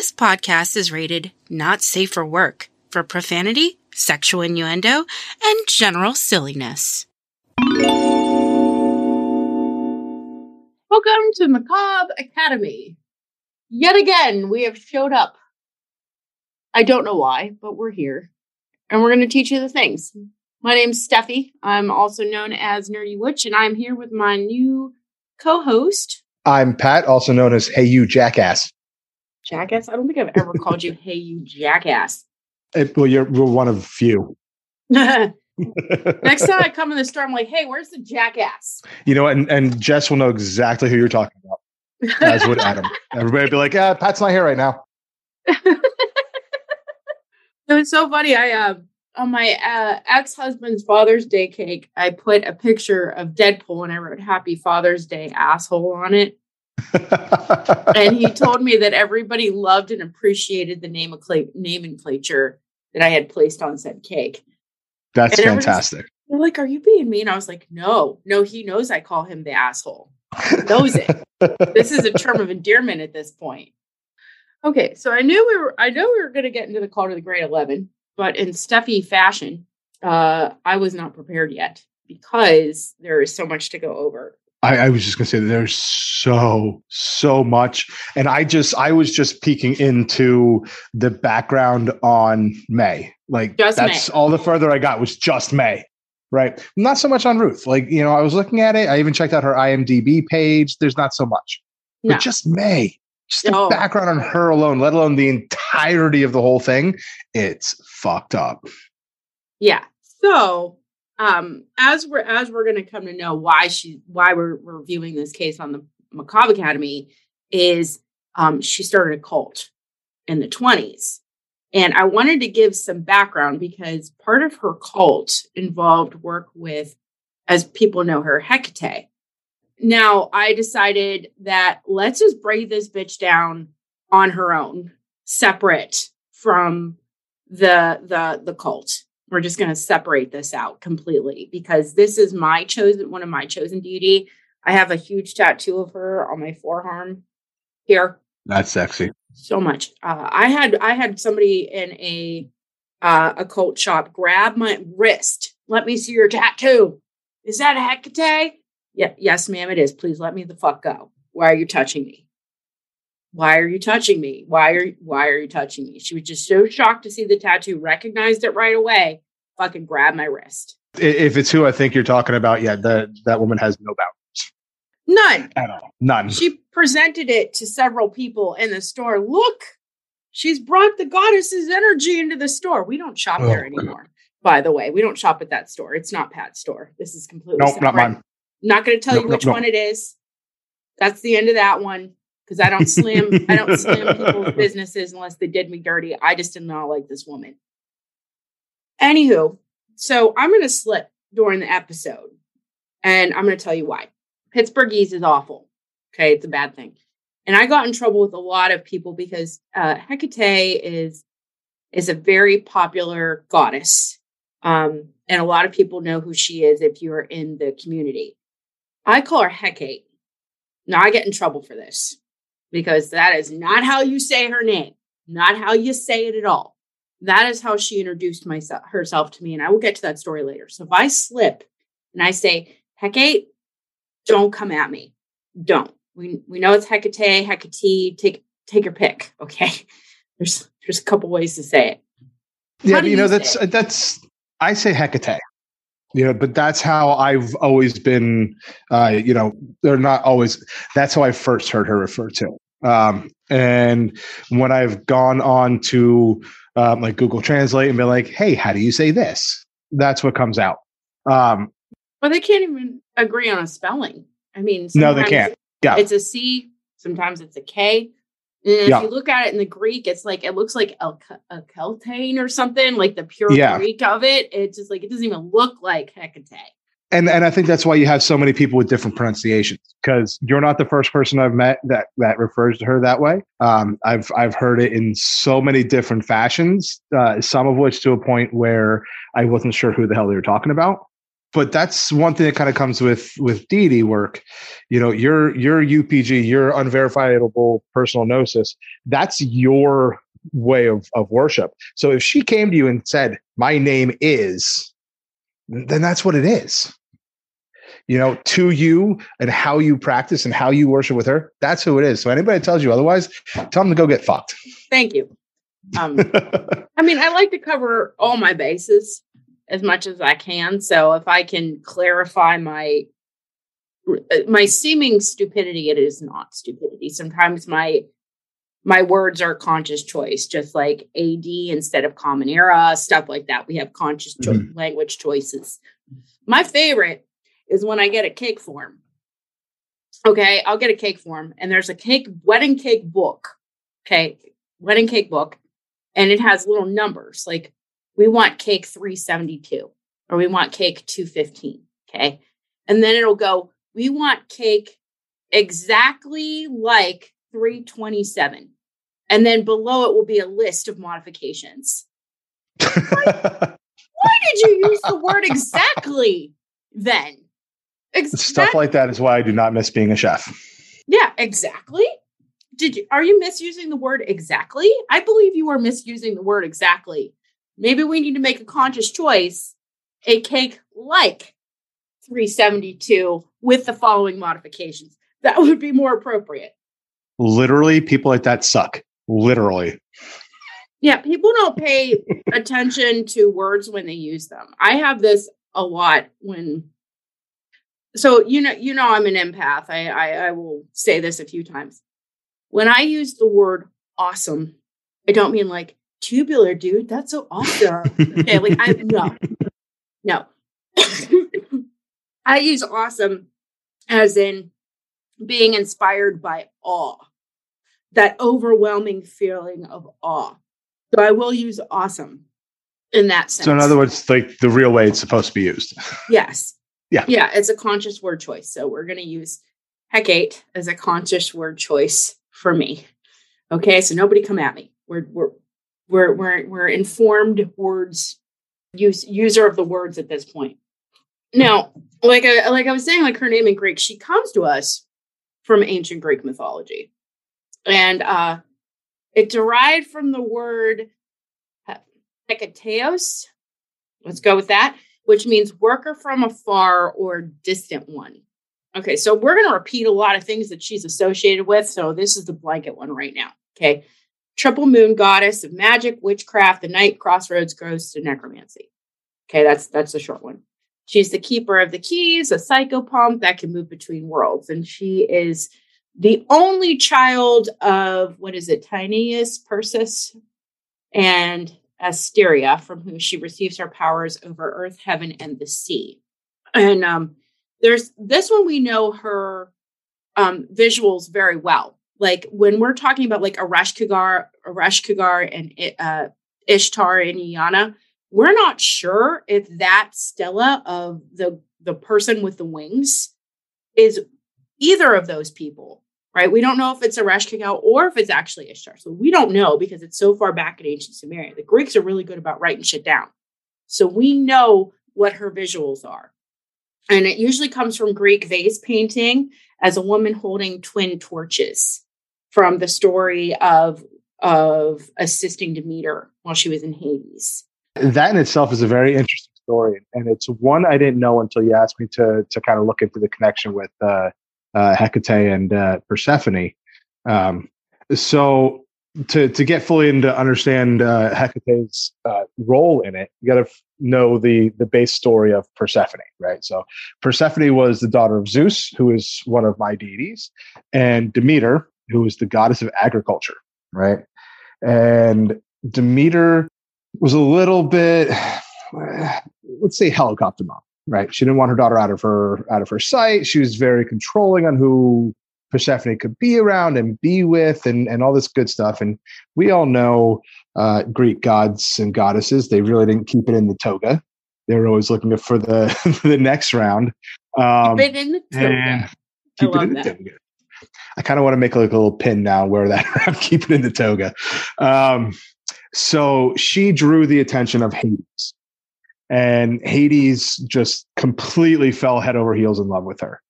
Warning this podcast is rated not safe for work for profanity, sexual innuendo, and general silliness. Welcome to Macabre Academy. Yet again, we have showed up. I don't know why, but we're here. And we're going to teach you the things. My name's Stephie. I'm also known as Nerdy Witch, and I'm here with my new co host, I'm Pat, also known as Hey You Jackass. Jackass. I don't think I've ever called you Hey You Jackass. It- well, you're, you're one of few. Next time I come in the store, I'm like, hey, where's the jackass? you know, and, and Jess will know exactly who you're talking about, as would Adam. Everybody would be like, ah, Pat's not here right now. It was so funny. I uh, on my uh, ex husband's Father's Day cake, I put a picture of Deadpool and I wrote "Happy Father's Day, asshole" on it. And he told me that everybody loved and appreciated the name of cla- nomenclature that I had placed on said cake. That's And fantastic. Like, "Are you being mean?" I was like, "No, no. He knows I call him the asshole. He knows it. this is a term of endearment at this point." Okay, so I knew we were. I know we were going to get into the call to the Great Eleven, but in Stephie fashion, uh, I was not prepared yet because there is so much to go over. I, I was just gonna say that there's so so much, and I just I was just peeking into the background on May. Like Just that's May. all the further I got was just May. Right, not so much on Ruth. Like you know, I was looking at it. I even checked out her IMDb page. There's not so much, No. but just May, just the Oh. background on her alone, let alone the entirety of the whole thing. It's fucked up. Yeah. So, um, as we're as we're going to come to know why she why we're reviewing this case on the Macabre Academy is um, she started a cult in the twenties, and I wanted to give some background because part of her cult involved work with, as people know her, Hecate. Now, I decided that let's just break this bitch down on her own, separate from the the the cult we're just going to separate this out completely because this is my chosen one of my chosen deity i have a huge tattoo of her on my forearm here. That's sexy. so much. Uh, i had i had somebody in a uh, a cult shop grab my wrist. Let me see your tattoo. Is that a hecate? Yeah yes ma'am it is. Please let me the fuck go. Why are you touching me why are you touching me why are why are you touching me she was just so shocked to see the tattoo recognized it right away fucking grabbed my wrist If it's who I think you're talking about, yeah, that that woman has no boundaries none at all. None. she presented it to several people in the store. Look, she's brought the goddess's energy into the store. We don't shop there Oh. anymore. By the way, we don't shop at that store. It's not Pat's store. This is completely Nope, separate. not mine. Not going to tell Nope, you which nope. one it is. That's the end of that one because I don't slam. I don't slam people's businesses unless they did me dirty. I just did not like this woman. Anywho, so I'm going to slip during the episode, and I'm going to tell you why. Pittsburghese is awful. Okay, it's a bad thing. And I got in trouble with a lot of people because uh, Hecate is is a very popular goddess, um, and a lot of people know who she is if you're in the community. I call her Hecate. Now I get in trouble for this because that is not how you say her name, not how you say it at all. That is how she introduced myself herself to me, and I will get to that story later. So if I slip and I say Hecate, don't come at me. Don't. We we know it's Hecate, Hecate. Take take your pick. Okay. There's there's a couple ways to say it. Yeah, How but do you know that's say that's I say Hecate. You know, but that's how I've always been. Uh, you know, they're not always. That's how I first heard her referred to. Um, and when I've gone on to um, like Google Translate and be like, "Hey, how do you say this?" That's what comes out. Um, But they can't even agree on a spelling. I mean, No, they can't. Yeah. It's a C. Sometimes it's a K. And if Yeah. you look at it in the Greek, it's like it looks like a, a Keltane or something, like the pure Yeah. Greek of it. It's just like it doesn't even look like Hecate. and and I think that's why you have so many people with different pronunciations because you're not the first person I've met that that refers to her that way. Um, I've I've heard it in so many different fashions, uh, some of which to a point where I wasn't sure who the hell they were talking about. But that's one thing that kind of comes with with deity work. You know, your your UPG, your unverifiable personal gnosis. That's your way of of worship. So if she came to you and said, "My name is," then that's what it is. You know, to you and how you practice and how you worship with her, that's who it is. So anybody tells you otherwise, tell them to go get fucked. Thank you. Um, I mean, I like to cover all my bases as much as I can. So if I can clarify my uh, my seeming stupidity, it is not stupidity. Sometimes my my words are conscious choice, just like AD instead of common era, stuff like that. We have conscious cho- mm-hmm. language choices. My favorite is when I get a cake form. Okay, I'll get a cake form, and there's a cake wedding cake book. Okay, wedding cake book, and it has little numbers like we want cake 372 or we want cake 215. Okay. And then it'll go, we want cake exactly like 327. And then below it will be a list of modifications. why, why did you use the word exactly then? Stuff like that is why I do not miss being a chef. Yeah, exactly. Did you are you misusing the word exactly? I believe you are misusing the word exactly Maybe we need to make a conscious choice a cake like 372 with the following modifications. That would be more appropriate. Literally, people like that suck. Literally. Yeah, people don't pay attention to words when they use them. I have this a lot when so you know you know I'm an empath. I, I I will say this a few times. When I use the word awesome, I don't mean like tubular, dude. That's so awesome. okay, like I no, no. I use awesome as in being inspired by awe, that overwhelming feeling of awe. So I will use awesome in that sense. So, in other words, like the real way it's supposed to be used. Yes. Yeah. Yeah. It's a conscious word choice. So we're going to use Hecate as a conscious word choice for me. Okay. So nobody come at me. We're, we're, we're we're we're informed words use user of the words at this point. Now, like I like I was saying, like her name in Greek, she comes to us from ancient Greek mythology, and uh, it derived from the word hekateos. Let's go with that, which means worker from afar or distant one. Okay, so we're going to repeat a lot of things that she's associated with. So this is the blanket one right now. Okay, triple moon goddess of magic, witchcraft, the night, crossroads, ghosts, and necromancy. Okay, that's that's a short one. She's the keeper of the keys, a psychopomp that can move between worlds, and she is the only child of what is it, Tineus, Perses, and Asteria, from whom she receives her powers over earth, heaven, and the sea. And um, there's this one we know her um, visuals very well like when we're talking about like Ereshkigal, Ereshkigal and uh, Ishtar and Inanna, we're not sure if that Stella of the the person with the wings is either of those people, right? We don't know if it's Ereshkigal or if it's actually Ishtar. So we don't know because it's so far back in ancient Sumeria. The Greeks are really good about writing shit down. So we know what her visuals are. And it usually comes from Greek vase painting as a woman holding twin torches from the story of of assisting Demeter while she was in Hades. That in itself is a very interesting story, and it's one I didn't know until you asked me to to kind of look into the connection with uh, uh, Hecate and uh, Persephone. Um, so to to get fully into understand uh, Hecate's uh, role in it, you got to f- know the the base story of Persephone, right? So Persephone was the daughter of Zeus, who is one of my deities, and Demeter, who was the goddess of agriculture, right? And Demeter was a little bit, let's say, helicopter mom, right? She didn't want her daughter out of her out of her sight. She was very controlling on who Persephone could be around and be with, and and all this good stuff. And we all know uh, Greek gods and goddesses; they really didn't keep it in the toga. They were always looking for the the next round. Um, keep it in the toga. Keep it in that. the toga. I kind of want to make like a little pin now where that I'm keeping in the toga. Um, so she drew the attention of Hades. And Hades just completely fell head over heels in love with her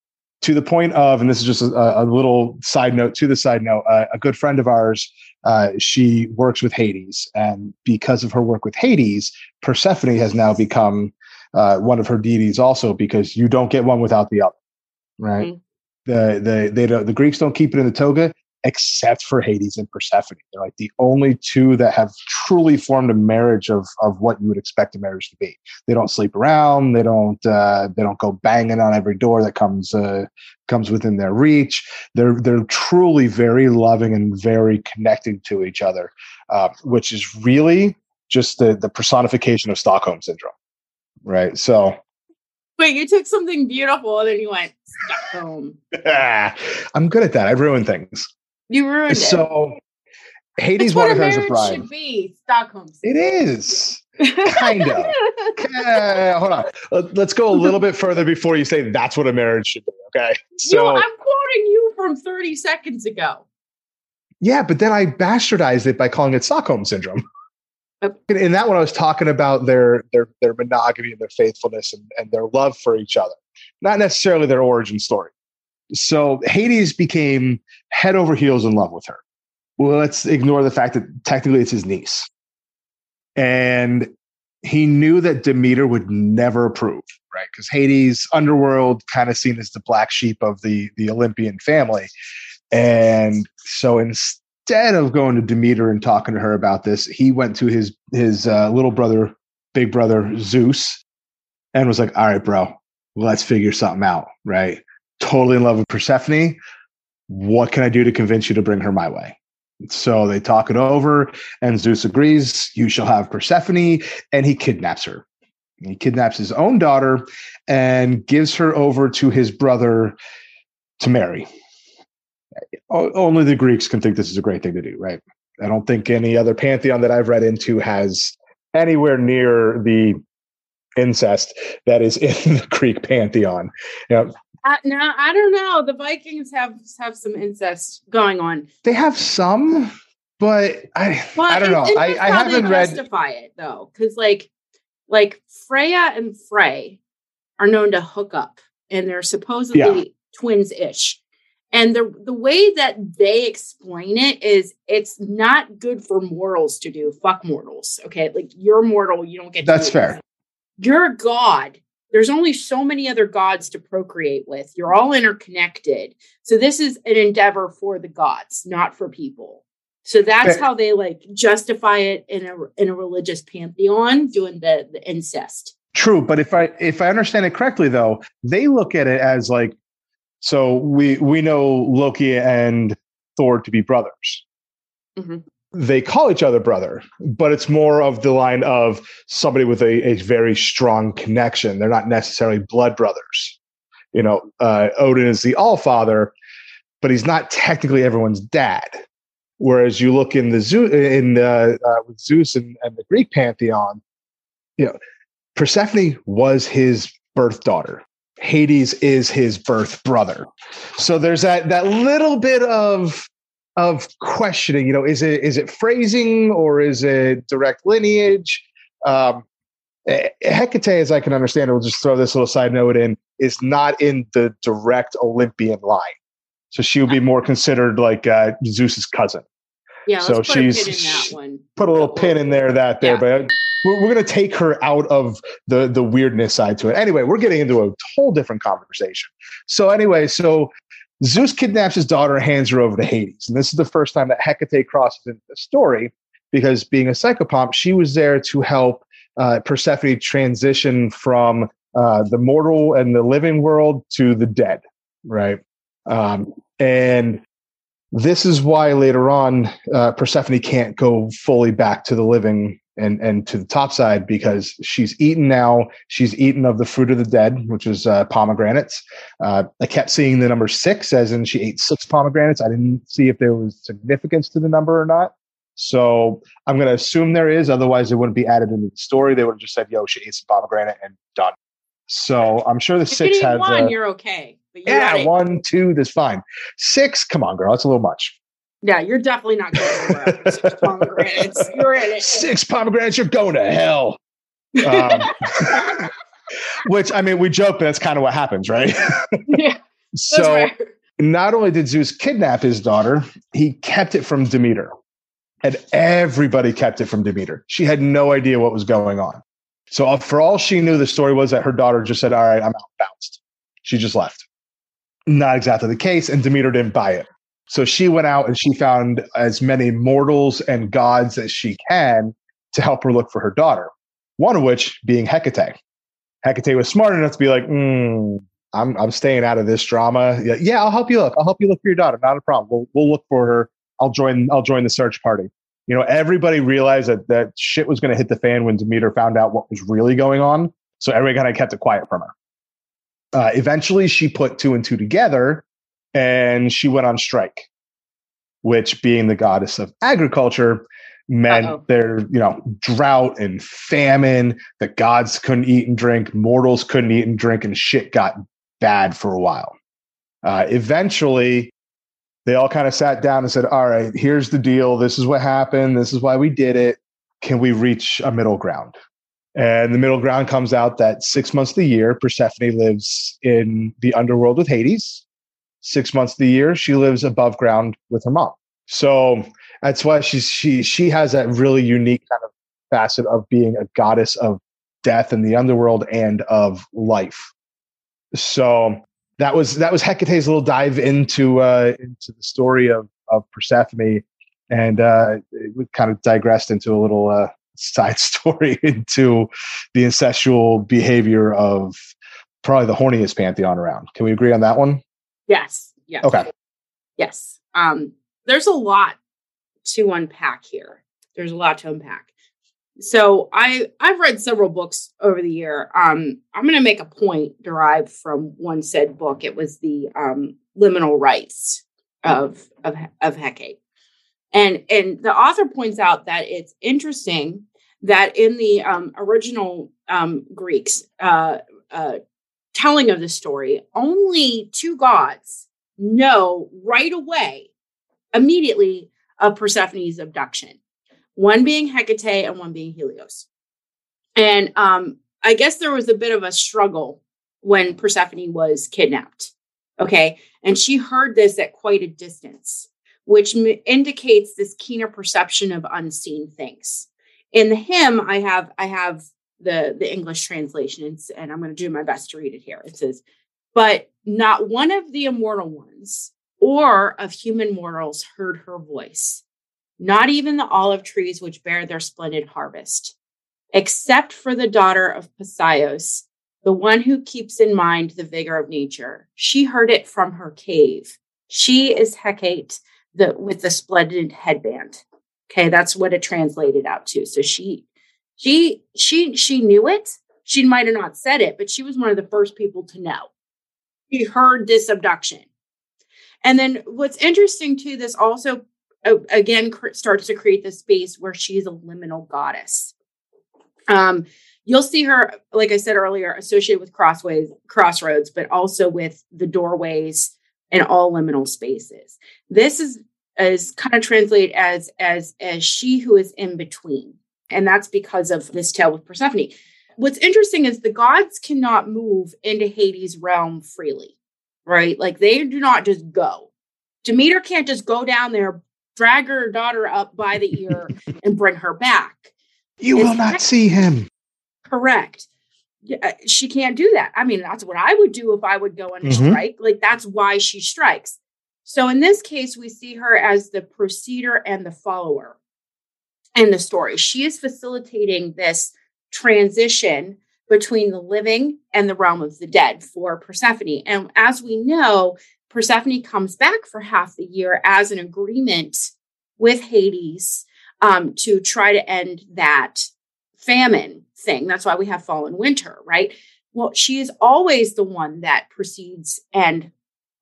to the point of, and this is just a, a little side note to the side note, uh, a good friend of ours, uh, she works with Hades. And because of her work with Hades, Persephone has now become uh, one of her deities also because you don't get one without the other, right? Mm-hmm. The, the, they don't, the Greeks don't keep it in the toga except for Hades and Persephone. They're like the only two that have truly formed a marriage of of what you would expect a marriage to be. They don't sleep around. They don't uh, they don't go banging on every door that comes uh, comes within their reach. They're they're truly very loving and very connecting to each other, uh, which is really just the the personification of Stockholm syndrome, right? So. Wait, you took something beautiful and then you went Stockholm. I'm good at that. I ruin things. You ruined so, it. So Hades her as a bride. Should be Stockholm. It is kind of. hold on. Let's go a little bit further before you say that's what a marriage should be. Okay. So you know, I'm quoting you from 30 seconds ago. Yeah, but then I bastardized it by calling it Stockholm syndrome. In that one, I was talking about their their their monogamy and their faithfulness and, and their love for each other, not necessarily their origin story. So Hades became head over heels in love with her. Well, let's ignore the fact that technically it's his niece. And he knew that Demeter would never approve, right? Because Hades, underworld, kind of seen as the black sheep of the, the Olympian family. And so instead of going to Demeter and talking to her about this, he went to his his uh, little brother, big brother Zeus, and was like, "All right, bro, let's figure something out, right? totally in love with Persephone. What can I do to convince you to bring her my way? So they talk it over, and Zeus agrees, You shall have Persephone, and he kidnaps her. He kidnaps his own daughter and gives her over to his brother to marry. Only the Greeks can think this is a great thing to do, right? I don't think any other pantheon that I've read into has anywhere near the incest that is in the Greek pantheon. You know, uh, no, I don't know. The Vikings have have some incest going on. They have some, but I well, I don't know. I, I haven't read justify it though, because like like Freya and Frey are known to hook up, and they're supposedly yeah. twins ish. And the the way that they explain it is it's not good for mortals to do. Fuck mortals. Okay. Like you're mortal, you don't get That's fair. You're a god there's only so many other gods to procreate with. You're all interconnected. So this is an endeavor for the gods, not for people. So that's how they like justify it in a in a religious pantheon, doing the, the incest. True, but if I if I understand it correctly, though, they look at it as like, so we we know Loki and Thor to be brothers. Mm-hmm they call each other brother, but it's more of the line of somebody with a, a very strong connection. They're not necessarily blood brothers. You know, uh, Odin is the All Father, but he's not technically everyone's dad. Whereas you look in the zoo in uh, uh, with Zeus and, and the Greek pantheon, you know, Persephone was his birth daughter. Hades is his birth brother. So there's that that little bit of of questioning. You know, is it is it phrasing or is it direct lineage? Um, Hecate, as I can understand it, we'll just throw this little side note in, is not in the direct Olympian line. So she would be more considered like uh, Zeus's cousin. Yeah, so she's put a little pin in there that there, yeah. but we're, we're going to take her out of the the weirdness side to it. Anyway, we're getting into a whole different conversation. So anyway, so Zeus kidnaps his daughter and hands her over to Hades. And this is the first time that Hecate crosses into the story because being a psychopomp, she was there to help uh, Persephone transition from uh, the mortal and the living world to the dead, right? Um, and this is why later on uh, Persephone can't go fully back to the living and and to the top side because she's eaten now. She's eaten of the fruit of the dead, which is uh, pomegranates. Uh, I kept seeing the number six, as in she ate six pomegranates. I didn't see if there was significance to the number or not. So I'm going to assume there is. Otherwise, it wouldn't be added into the story. They would have just said, "Yo, she ate some pomegranate and done." So I'm sure the if six has one. Uh, you're okay. yeah, one, two, that's fine. Six, come on, girl, that's a little much. Yeah, you're definitely not going to six pomegranates. You're in it. Six pomegranates, you're going to hell. Um, which I mean, we joke, but that's kind of what happens, right? yeah. so right. not only did Zeus kidnap his daughter, he kept it from Demeter. And everybody kept it from Demeter. She had no idea what was going on. So, uh, for all she knew, the story was that her daughter just said, All right, I'm out, bounced. She just left. Not exactly the case. And Demeter didn't buy it. So, she went out and she found as many mortals and gods as she can to help her look for her daughter, one of which being Hecate. Hecate was smart enough to be like, mm, I'm, I'm staying out of this drama. Yeah, yeah, I'll help you look. I'll help you look for your daughter. Not a problem. We'll, we'll look for her I'll join I'll join the search party. You know, everybody realized that that shit was going to hit the fan when Demeter found out what was really going on. So everybody kind of kept it quiet from her. Uh, eventually, she put two and two together, and she went on strike. Which, being the goddess of agriculture, meant Uh-oh. there, you know, drought and famine. The gods couldn't eat and drink, mortals couldn't eat and drink, and shit got bad for a while. Uh, eventually, they all kind of sat down and said, All right, here's the deal. This is what happened. This is why we did it. Can we reach a middle ground? And the middle ground comes out that six months of the year, Persephone lives in the underworld with Hades. Six months of the year, she lives above ground with her mom. So that's why she's she she has that really unique kind of facet of being a goddess of death in the underworld and of life. So that was that was Hecate's little dive into uh, into the story of of Persephone, and uh, we kind of digressed into a little uh, side story into the incestual behavior of probably the horniest pantheon around. Can we agree on that one? Yes. Yes. Okay. Yes. Um, there's a lot to unpack here. There's a lot to unpack so I I've read several books over the year. Um, I'm going to make a point derived from one said book. It was the um, liminal rites of of of Hecate, and and the author points out that it's interesting that in the um, original um, Greeks uh, uh, telling of the story, only two gods know right away, immediately of Persephone's abduction one being Hecate and one being Helios. And um, I guess there was a bit of a struggle when Persephone was kidnapped. Okay. And she heard this at quite a distance, which m- indicates this keener perception of unseen things. In the hymn, I have I have the the English translation, and I'm going to do my best to read it here. It says, "But not one of the immortal ones or of human mortals heard her voice not even the olive trees which bear their splendid harvest, except for the daughter of Persaios, the one who keeps in mind the vigor of nature. She heard it from her cave. She is Hecate the, with the splendid headband. Okay, that's what it translated out to. So she, she, she, she knew it. She might have not said it, but she was one of the first people to know. She heard this abduction. And then what's interesting too, this also again cr- starts to create this space where she's a liminal goddess. Um, you'll see her, like I said earlier, associated with crossways, crossroads, but also with the doorways and all liminal spaces. This is is kind of translated as as as she who is in between, and that's because of this tale with Persephone. What's interesting is the gods cannot move into Hades' realm freely, right? Like they do not just go. Demeter can't just go down there, drag her daughter up by the ear and bring her back. You will not see him. Correct. Uh, she can't do that. I mean, that's what I would do if I would go on a mm-hmm. strike. Like that's why she strikes. So in this case, we see her as the proceder and the follower in the story. She is facilitating this transition between the living and the realm of the dead for Persephone. And as we know, Persephone comes back for half the year as an agreement with Hades um, to try to end that famine thing. That's why we have fall and winter, right? Well, she is always the one that precedes and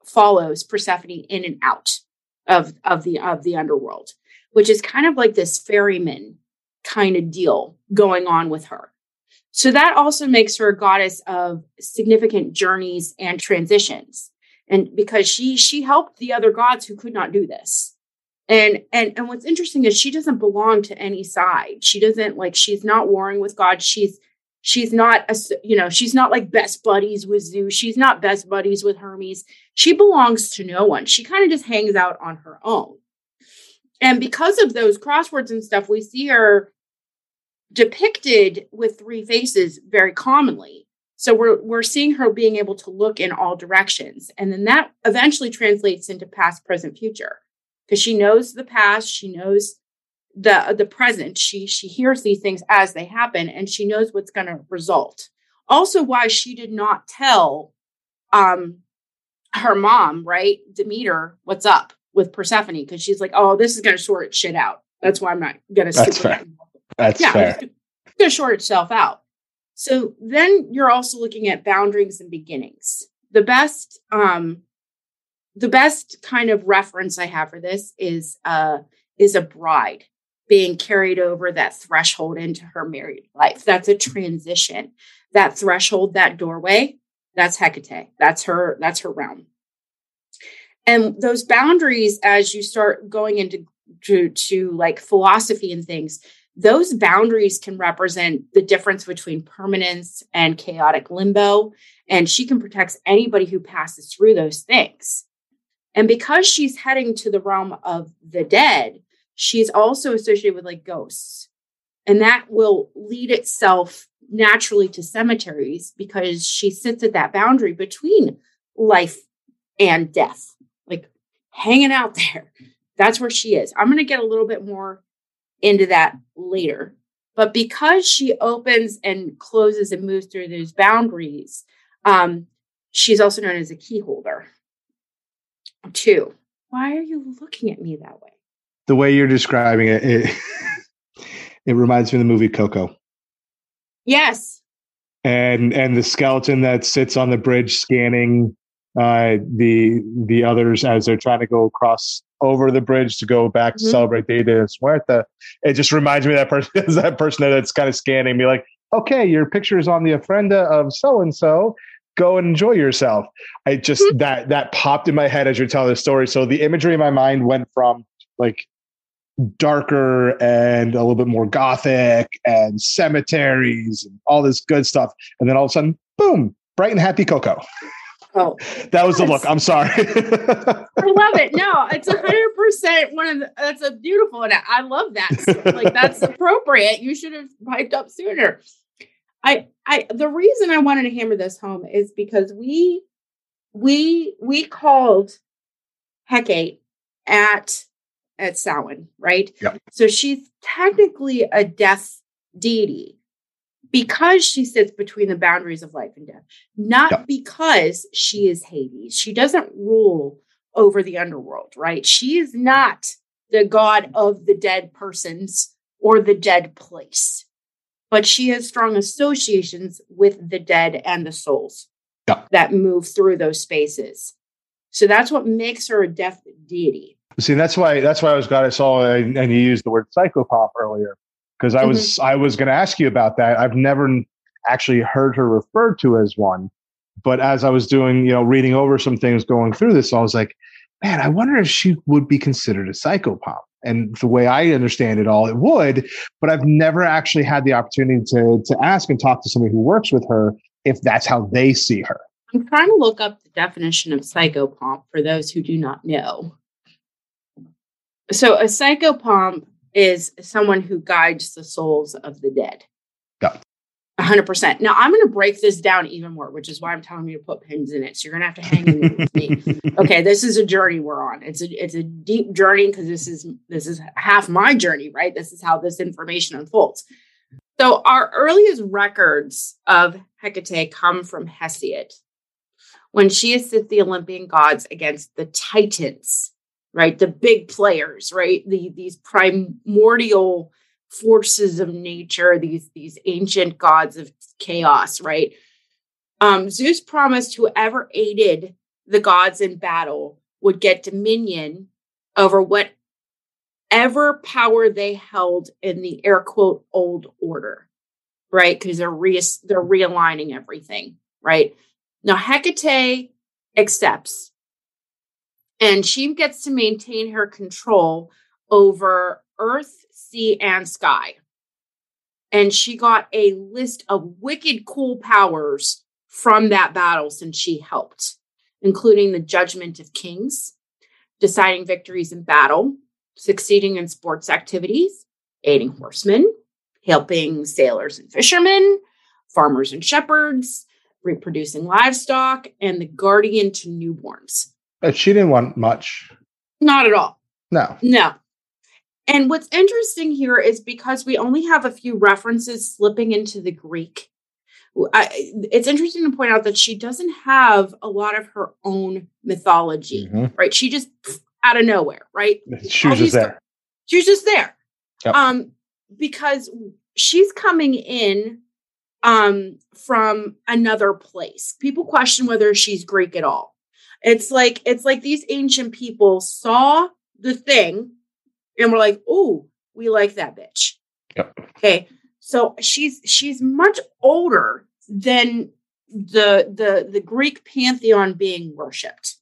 follows Persephone in and out of, of the of the underworld, which is kind of like this ferryman kind of deal going on with her. So that also makes her a goddess of significant journeys and transitions and because she she helped the other gods who could not do this and and and what's interesting is she doesn't belong to any side she doesn't like she's not warring with god she's She's not a, you know, she's not like best buddies with Zeus. She's not best buddies with Hermes. She belongs to no one. She kind of just hangs out on her own. And because of those crosswords and stuff, we see her depicted with three faces very commonly. So we're we're seeing her being able to look in all directions. And then that eventually translates into past, present, future. Because she knows the past, she knows the the present. She she hears these things as they happen and she knows what's going to result. Also why she did not tell um her mom, right? Demeter, what's up with Persephone because she's like, "Oh, this is going to sort shit out." That's why I'm not going to That's fair. That's yeah, fair. It's going to short itself out. So then you're also looking at boundaries and beginnings. The best, um, the best kind of reference I have for this is uh, is a bride being carried over that threshold into her married life. That's a transition. That threshold, that doorway, that's Hecate. That's her. That's her realm. And those boundaries, as you start going into to, to like philosophy and things, those boundaries can represent the difference between permanence and chaotic limbo. And she can protect anybody who passes through those things. And because she's heading to the realm of the dead, she's also associated with like ghosts. And that will lead itself naturally to cemeteries because she sits at that boundary between life and death, hanging out there. That's where she is. I'm going to get a little bit more into that later. But because she opens and closes and moves through those boundaries, um, she's also known as a key holder. Two. Why are you looking at me that way? The way you're describing it, it, it reminds me of the movie Coco. Yes. And and the skeleton that sits on the bridge scanning uh, the the others as they're trying to go across over the bridge to go back mm-hmm. to celebrate Dia de Muerta. It just reminds me of that person that person that's kind of scanning me like, okay, your picture is on the ofrenda of so and so. Go and enjoy yourself. I just mm-hmm. that that popped in my head as you're telling the story. So the imagery in my mind went from like darker and a little bit more gothic and cemeteries and all this good stuff. And then all of a sudden, boom, bright and happy Coco. Oh, that was yes. the look. I'm sorry. I love it. No, it's a hundred percent one of the, that's a beautiful and I love that. like that's appropriate. You should have piped up sooner. I I the reason I wanted to hammer this home is because we we we called Hecate at at Samhain, right? Yep. So she's technically a death deity because she sits between the boundaries of life and death, not yep. because she is Hades. She doesn't rule over the underworld, right? She is not the god of the dead persons or the dead place, but she has strong associations with the dead and the souls yep. that move through those spaces. So that's what makes her a death deity. See, that's why that's why I was glad I saw and you used the word psychopomp earlier because I was mm-hmm. I was going to ask you about that. I've never actually heard her referred to as one, but as I was doing, you know, reading over some things going through this, I was like, man, I wonder if she would be considered a psychopomp. And the way I understand it all, it would, but I've never actually had the opportunity to to ask and talk to somebody who works with her if that's how they see her. I'm trying to look up the definition of psychopomp for those who do not know. So a psychopomp is someone who guides the souls of the dead. Yeah. 100%. Now, I'm going to break this down even more, which is why I'm telling you to put pins in it. So you're going to have to hang in with me. Okay, this is a journey we're on. It's a it's a deep journey because this is this is half my journey, right? This is how this information unfolds. So our earliest records of Hecate come from Hesiod when she assists the Olympian gods against the Titans right? The big players, right? The, these primordial forces of nature, these, these ancient gods of chaos, right? Um, Zeus promised whoever aided the gods in battle would get dominion over whatever power they held in the air quote old order, right? Because they're re- they're realigning everything, right? Now Hecate accepts and she gets to maintain her control over earth, sea, and sky. and she got a list of wicked cool powers from that battle since she helped, including the judgment of kings, deciding victories in battle, succeeding in sports activities, aiding horsemen, helping sailors and fishermen, farmers and shepherds, reproducing livestock, and the guardian to newborns. But she didn't want much. Not at all. No. No. And what's interesting here is because we only have a few references slipping into the Greek, I, it's interesting to point out that she doesn't have a lot of her own mythology, Mhm. right? She just out of nowhere, right? She was just there. She's just there. Yep. Um, because she's coming in um from another place. People question whether she's Greek at all. It's like it's like these ancient people saw the thing and were like, "Oh, we like that bitch." Yep. Okay. So she's she's much older than the the the Greek pantheon being worshipped.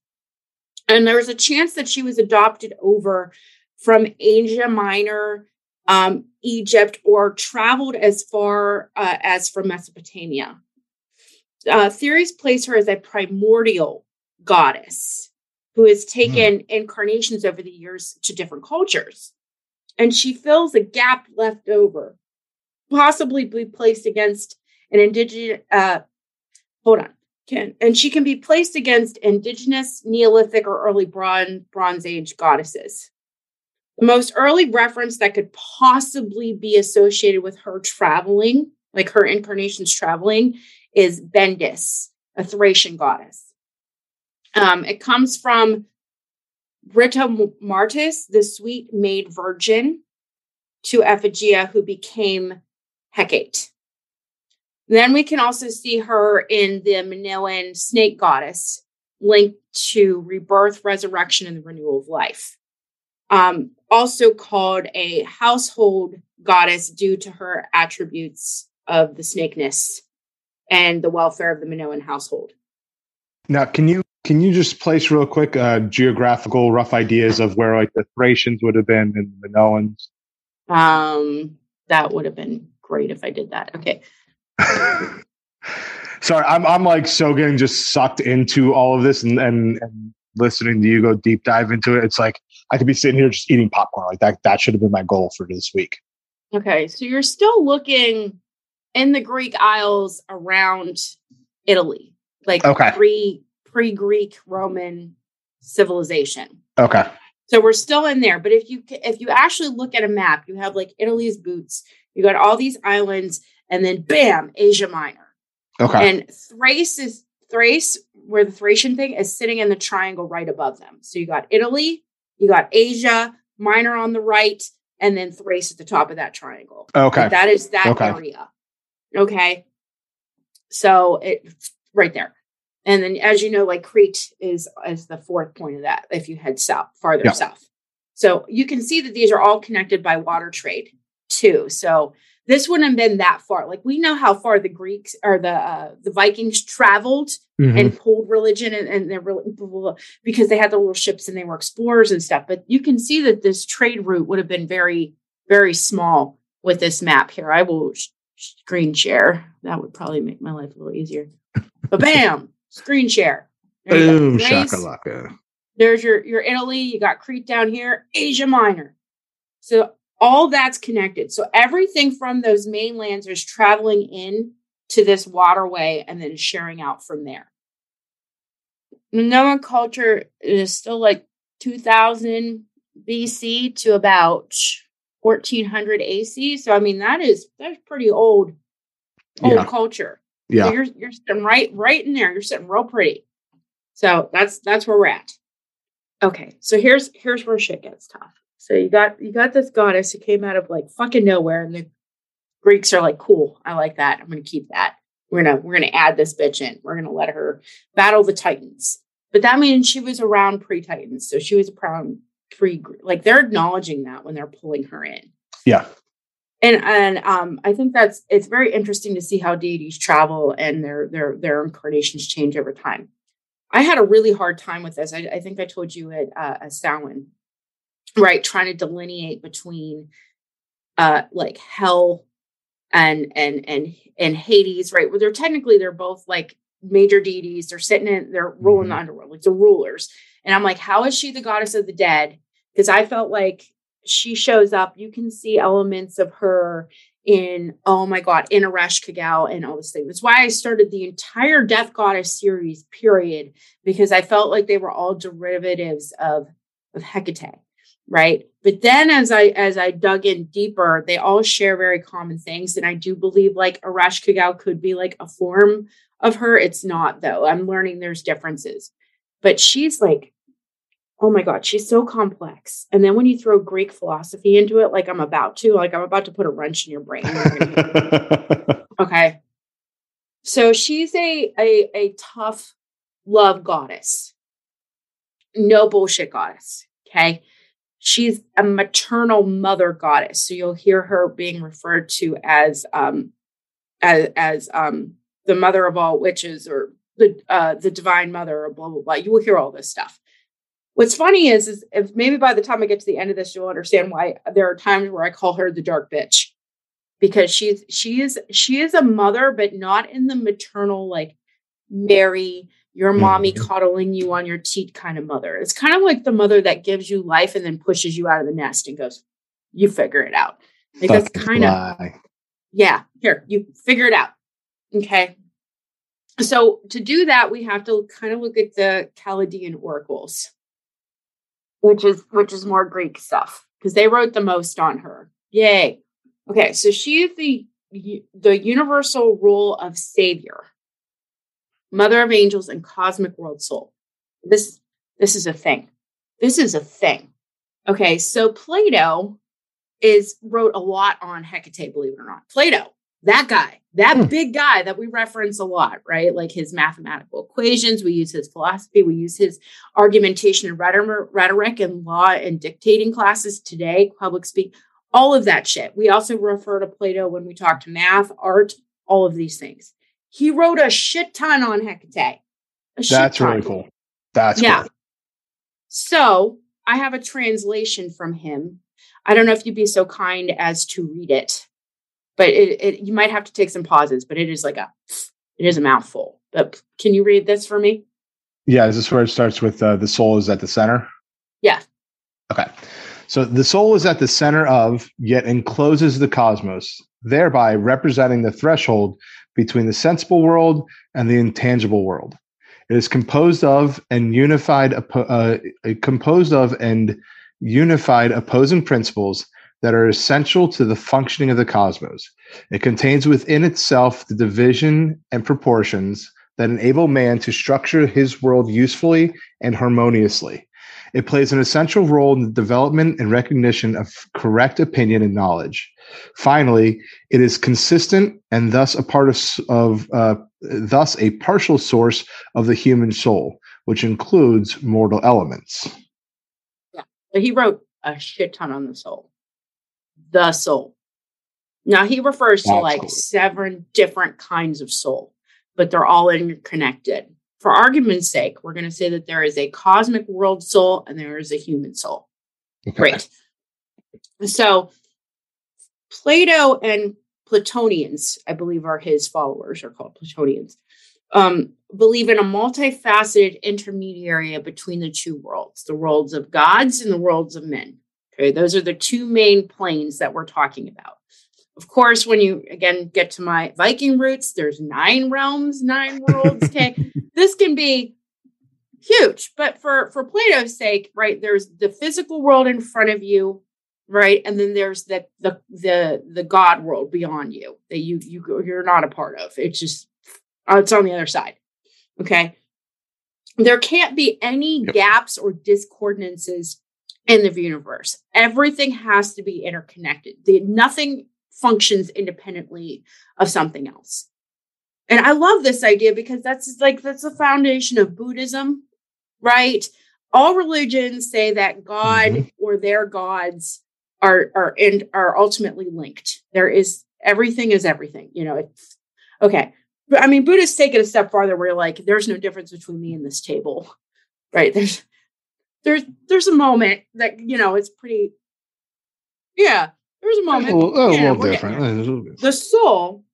And there was a chance that she was adopted over from Asia Minor, um, Egypt, or traveled as far uh, as from Mesopotamia. Uh, theories place her as a primordial goddess who has taken incarnations over the years to different cultures. And she fills a gap left over, possibly be placed against an indigenous, uh, hold on, can, and she can be placed against indigenous, Neolithic, or early bronze, bronze Age goddesses. The most early reference that could possibly be associated with her traveling, like her incarnations traveling, is Bendis, a Thracian goddess. Um, it comes from Brita Martis, the sweet maid virgin, to Ephigia, who became Hecate. Then we can also see her in the Minoan snake goddess, linked to rebirth, resurrection, and the renewal of life. Um, also called a household goddess due to her attributes of the snakeness and the welfare of the Minoan household. Now, can you can you just place real quick uh, geographical rough ideas of where like the Thracians would have been and the Minoans? Um, that would have been great if I did that. Okay. Sorry, I'm I'm like so getting just sucked into all of this and, and and listening to you go deep dive into it. It's like I could be sitting here just eating popcorn. Like that that should have been my goal for this week. Okay. So you're still looking in the Greek Isles around Italy, like Okay. pre pre Greek Roman civilization. Okay. So we're still in there. But if you if you actually look at a map, you have like Italy's boots. You got all these islands, and then bam, Asia Minor. Okay. And Thrace is Thrace, where the Thracian thing is sitting in the triangle right above them. So you got Italy, you got Asia, Minor on the right, and then Thrace at the top of that triangle. okay. Like, that is that Okay. area. Okay. So it's right there. And then as you know, like Crete is is the fourth point of that if you head south, farther Yeah. south. So you can see that these are all connected by water trade too. So this wouldn't have been that far. Like we know how far the Greeks or the uh, the Vikings traveled Mhm. and pulled religion and, and they're really because they had the little ships and they were explorers and stuff. But you can see that this trade route would have been very, very small with this map here. I will screen share. That would probably make my life a little easier. But bam, screen share. There. Boom shakalaka. There's your your Italy. You got Crete down here, Asia Minor. So all that's connected. So everything from those mainlands is traveling in to this waterway and then sharing out from there. Minoan culture is still like 2000 BC to about 1400 AC. So I mean that is that's pretty old old Yeah. culture. So Yeah. you're you're sitting right right in there. You're sitting real pretty. So that's that's where we're at. Okay, so here's here's where shit gets tough. So you got you got this goddess who came out of like fucking nowhere, and the Greeks are like, cool, I like that. I'm gonna keep that. We're gonna we're gonna add this bitch in. We're gonna let her battle the Titans. But that means she was around pre-Titans, so she was around pre like they're acknowledging that when they're pulling her in Yeah. And and um i think that's it's very interesting to see how deities travel and their their their incarnations change over time i had a really hard time with this i, I think i told you at uh at Samhain, right trying to delineate between uh like Hel and and and and Hades, right? Where they're technically they're both like major deities. They're sitting in, they're ruling mm-hmm. the underworld, like the rulers. And I'm like, how is she the goddess of the dead? Because I felt like she shows up. You can see elements of her in oh my god in Ereshkigal and all this thing. That's why I started the entire Death Goddess series. Period, because I felt like they were all derivatives of of Hecate, right? But then as I as I dug in deeper, they all share very common things, and I do believe like Ereshkigal could be like a form of her. It's not though. I'm learning there's differences, but she's like oh my god she's so complex. And then when you throw greek philosophy into it like i'm about to like i'm about to put a wrench in your brain. Okay. So she's a, a a tough love goddess. No bullshit goddess okay? She's a maternal mother goddess. So you'll hear her being referred to as um as as um the mother of all witches or the uh the divine mother or blah blah blah. You will hear all this stuff What's funny is, is if maybe by the time I get to the end of this, you'll understand why there are times where I call her the dark bitch because she's she is she is a mother, but not in the maternal like Mary, your mommy mm-hmm. coddling you on your teat kind of mother. It's kind of like the mother that gives you life and then pushes you out of the nest and goes, "You figure it out." Like that's kind of yeah. Here, you figure it out. Okay. So to do that, we have to kind of look at the Chaldean oracles which is which is more Greek stuff because they wrote the most on her. Yay. Okay, so she is the the universal rule of savior, mother of angels and cosmic world soul. This this is a thing. This is a thing. Okay, so Plato is wrote a lot on Hecate, believe it or not. Plato that guy, that hmm. big guy that we reference a lot, right? Like his mathematical equations, we use his philosophy, we use his argumentation and rhetoric and law and dictating classes today, public speak, all of that shit. We also refer to Plato when we talk to math, art, all of these things. He wrote a shit ton on Hecate. That's ton. really cool. That's yeah. Cool. So I have a translation from him. I don't know if you'd be so kind as to read it but it, it you might have to take some pauses but it is like a it is a mouthful. But can you read this for me? Yeah this is this where it starts with uh, the soul is at the center. Yeah. Okay. So the soul is at the center of yet encloses the cosmos thereby representing the threshold between the sensible world and the intangible world. It is composed of and unified uh, composed of and unified opposing principles that are essential to the functioning of the cosmos. It contains within itself the division and proportions that enable man to structure his world usefully and harmoniously. It plays an essential role in the development and recognition of correct opinion and knowledge. Finally, it is consistent and thus a part of, of uh, thus a partial source of the human soul, which includes mortal elements. Yeah, he wrote a shit ton on the soul the soul. Now he refers to Absolutely. like seven different kinds of soul, but they're all interconnected. For argument's sake, we're going to say that there is a cosmic world soul and there is a human soul. Okay. Great. So Plato and Platonians, I believe are his followers, are called Platonians, um, believe in a multifaceted intermediary between the two worlds, the worlds of gods and the worlds of men. Okay, those are the two main planes that we're talking about. Of course, when you again get to my Viking roots, there's nine realms, nine worlds. Okay, this can be huge, but for for Plato's sake, right? There's the physical world in front of you, right, and then there's the the the the God world beyond you that you you you're not a part of. It's just uh, it's on the other side. Okay, there can't be any yep. gaps or discordances in the universe. Everything has to be interconnected. The, nothing functions independently of something else. And I love this idea because that's like that's the foundation of Buddhism, right? All religions say that God mm-hmm. or their gods are are and are ultimately linked. There is everything is everything, you know. It's okay. But I mean, Buddhists take it a step farther where like there's no difference between me and this table, right? There's there's there's a moment that you know it's pretty yeah There's a moment. A little, a Yeah, little different. A little bit. The soul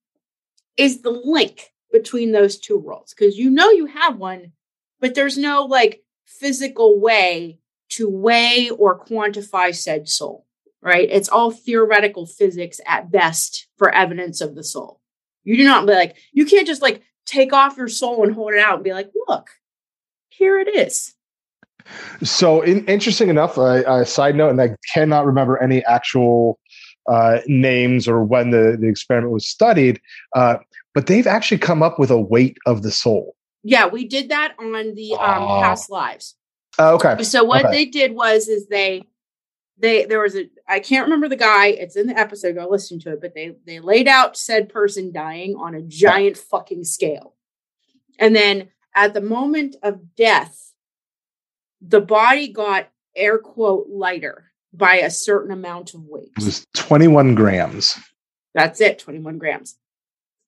is the link between those two worlds because you know you have one, but there's no like physical way to weigh or quantify said soul, right? It's all theoretical physics at best for evidence of the soul. You do not be like, you can't just like take off your soul and hold it out and be like, look, here it is. So in, interesting enough, uh, uh, side note, and I cannot remember any actual uh, names or when the, the experiment was studied, uh, but they've actually come up with a weight of the soul. Yeah, we did that on the um, Oh. past lives. Uh, okay. So what Okay. they did was is they they there was a I can't remember the guy. It's in the episode. Go listen to it. But they they laid out said person dying on a giant fucking scale, and then at the moment of death, the body got air quote lighter by a certain amount of weight. It was 21 grams. That's it, 21 grams.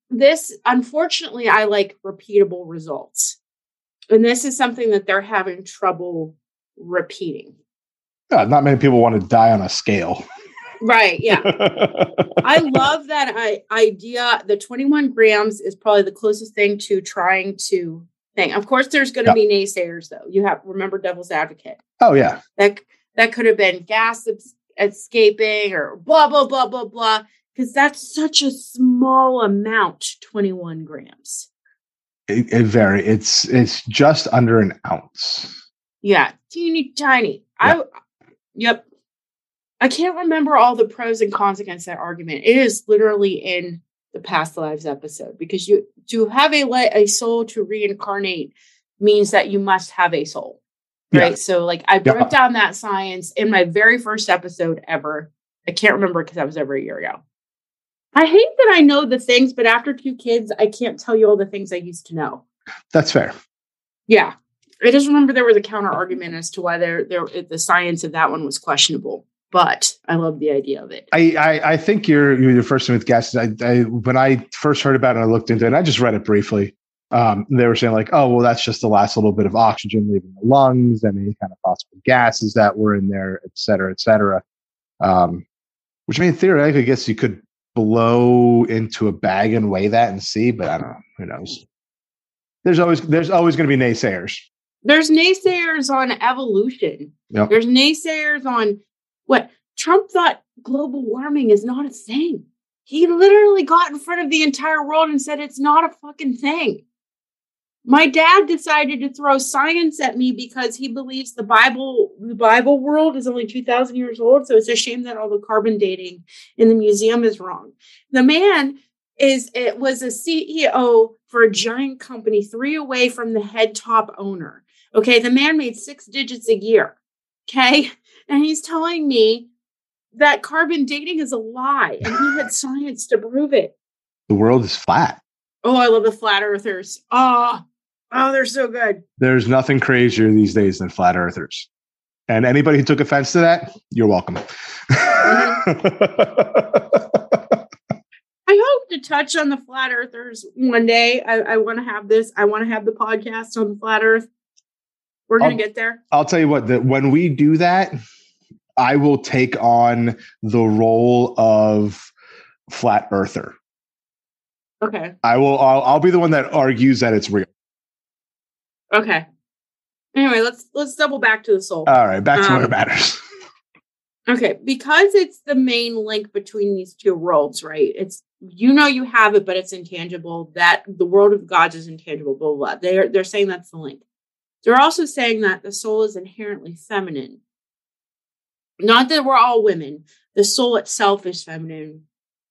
This, unfortunately, I like repeatable results. And this is something that they're having trouble repeating. Uh, not many people want to die on a scale. Right. Yeah. I love that I, idea. The 21 grams is probably the closest thing to trying to think. Of course, there's going to be naysayers, though. You have remember devil's advocate. oh yeah. That that could have been gas escaping or blah blah blah blah blah. Because that's such a small amount, 21 grams. It, it vary. It's it's just under an ounce. Yeah, teeny tiny. I yep. I can't remember all the pros and cons against that argument. It is literally in the past lives episode because you to have a a soul to reincarnate means that you must have a soul. Yeah. Right? So like I broke down that science in my very first episode ever. I can't remember because that was over a year ago. I hate that I know the things, but after two kids, I can't tell you all the things I used to know. That's fair. Yeah. I just remember there was a counter argument as to why there there the science of that one was questionable. But I love the idea of it. I, I, I think you're you're the first one with gases. I, I when I first heard about it, I looked into it. and I just read it briefly. Um, they were saying like, oh well, that's just the last little bit of oxygen leaving the lungs, and any kind of possible gases that were in there, et cetera, et cetera. Um, which I mean, theoretically, I guess you could blow into a bag and weigh that and see, but I don't know. Who knows? There's always there's always going to be naysayers. There's naysayers on evolution. Yep. There's naysayers on what Trump thought global warming is not a thing. He literally got in front of the entire world and said it's not a fucking thing. My dad decided to throw science at me because he believes the Bible, the Bible world is only 2000 years old. So it's a shame that all the carbon dating in the museum is wrong. The man is, it was a CEO for a giant company, three away from the head top owner. Okay. The man made six digits a year. Okay. And he's telling me that carbon dating is a lie and he had science to prove it. The world is flat. Oh, I love the flat earthers. Oh, oh, they're so good. There's nothing crazier these days than flat earthers. And anybody who took offense to that, you're welcome. I hope to touch on the flat earthers one day. I, I want to have this. I want to have the podcast on the flat earth. We're going to get there. I'll tell you what, that when we do that, I will take on the role of flat earther. Okay. I will I'll, I'll be the one that argues that it's real. Okay. Anyway, let's let's double back to the soul. All right, back to what Um, matters. Okay, because it's the main link between these two worlds, right? It's you know you have it, but it's intangible. That the world of gods is intangible. Blah blah. blah. They're they're saying that's the link. They're also saying that the soul is inherently feminine. Not that we're all women. The soul itself is feminine.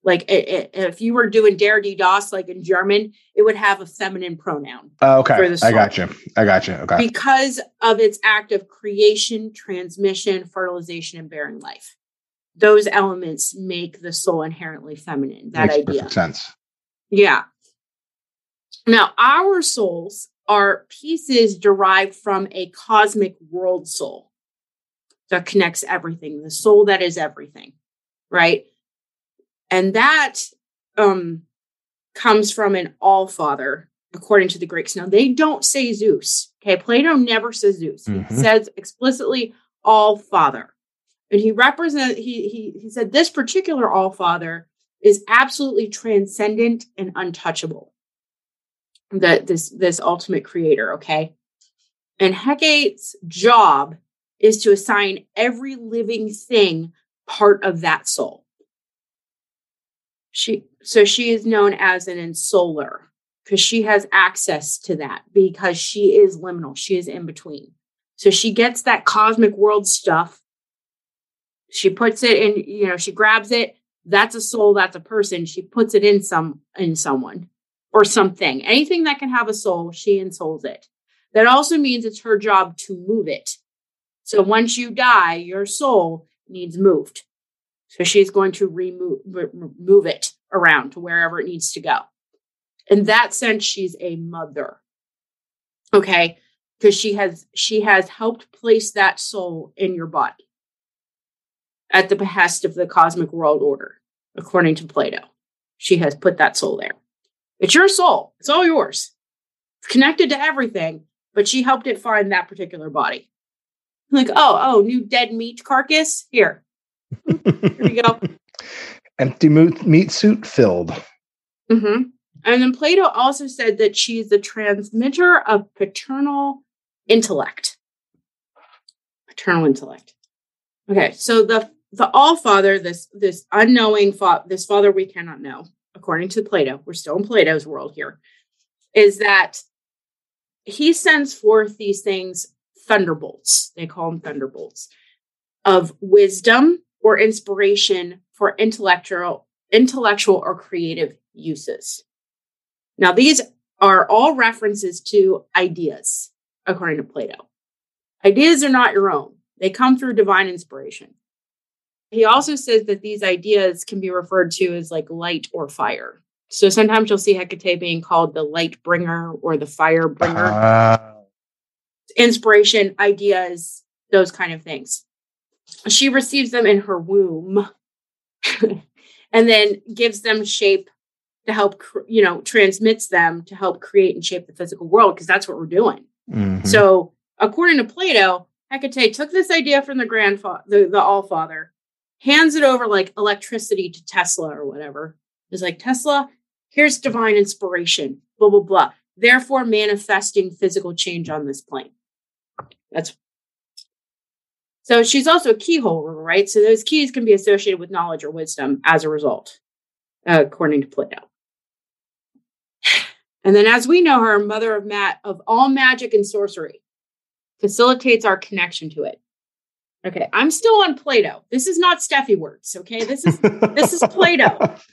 Like i- i- if you were doing der die das, like in German, it would have a feminine pronoun Oh, okay, I got you. I got you. Okay. because of its act of creation, transmission, fertilization, and bearing life. Those elements make the soul inherently feminine. That Makes idea. perfect sense. Yeah. Now, our souls are pieces derived from a cosmic world soul that connects everything, the soul that is everything, right? And that um, comes from an all father, according to the Greeks. Now, they don't say Zeus. Okay. Plato never says Zeus. Mhm. He says explicitly all father. And he represent he he he said this particular All Father is absolutely transcendent and untouchable. That this this ultimate creator, okay? And Hecate's job is to assign every living thing part of that soul. She so she is known as an ensouler because she has access to that because she is liminal. She is in between. So she gets that cosmic world stuff. She puts it in, you know, she grabs it. That's a soul, that's a person. She puts it in some in someone or something. Anything that can have a soul, she ensouls it. That also means it's her job to move it. So once you die, your soul needs moved. So she's going to remove move it around to wherever it needs to go. In that sense, she's a mother. Okay? Because she has she has helped place that soul in your body at the behest of the cosmic world order, according to Plato. She has put that soul there. It's your soul. It's all yours. It's connected to everything, but she helped it find that particular body. Like, oh, oh, new dead meat carcass. Here. Here we go. Empty meat suit filled. Mm-hmm. And then Plato also said that she's the transmitter of paternal intellect. Paternal intellect. Okay, so the the All Father, this this unknowing fa- this Father we cannot know, according to Plato, we're still in Plato's world here, is that he sends forth these things thunderbolts. They call them thunderbolts of wisdom or inspiration for intellectual intellectual or creative uses. Now these are all references to ideas according to Plato. Ideas are not your own. They come through divine inspiration. He also says that these ideas can be referred to as like light or fire. So sometimes you'll see Hecate being called the light bringer or the fire bringer. Uh. Inspiration, ideas, those kind of things. She receives them in her womb and then gives them shape to help, you know, transmits them to help create and shape the physical world because that's what we're doing. Mm-hmm. So, according to Plato, Hecate took this idea from the grandfather, the, the All Father, hands it over like electricity to Tesla or whatever. It's like, Tesla, here's divine inspiration, blah, blah, blah. Therefore, manifesting physical change on this plane. That's so she's also a keyhole, right? So those keys can be associated with knowledge or wisdom as a result, uh, according to Plato. And then, as we know her, mother of mat of all magic and sorcery, facilitates our connection to it. Okay, I'm still on Plato. This is not Stephie words. Okay, this is this is Plato.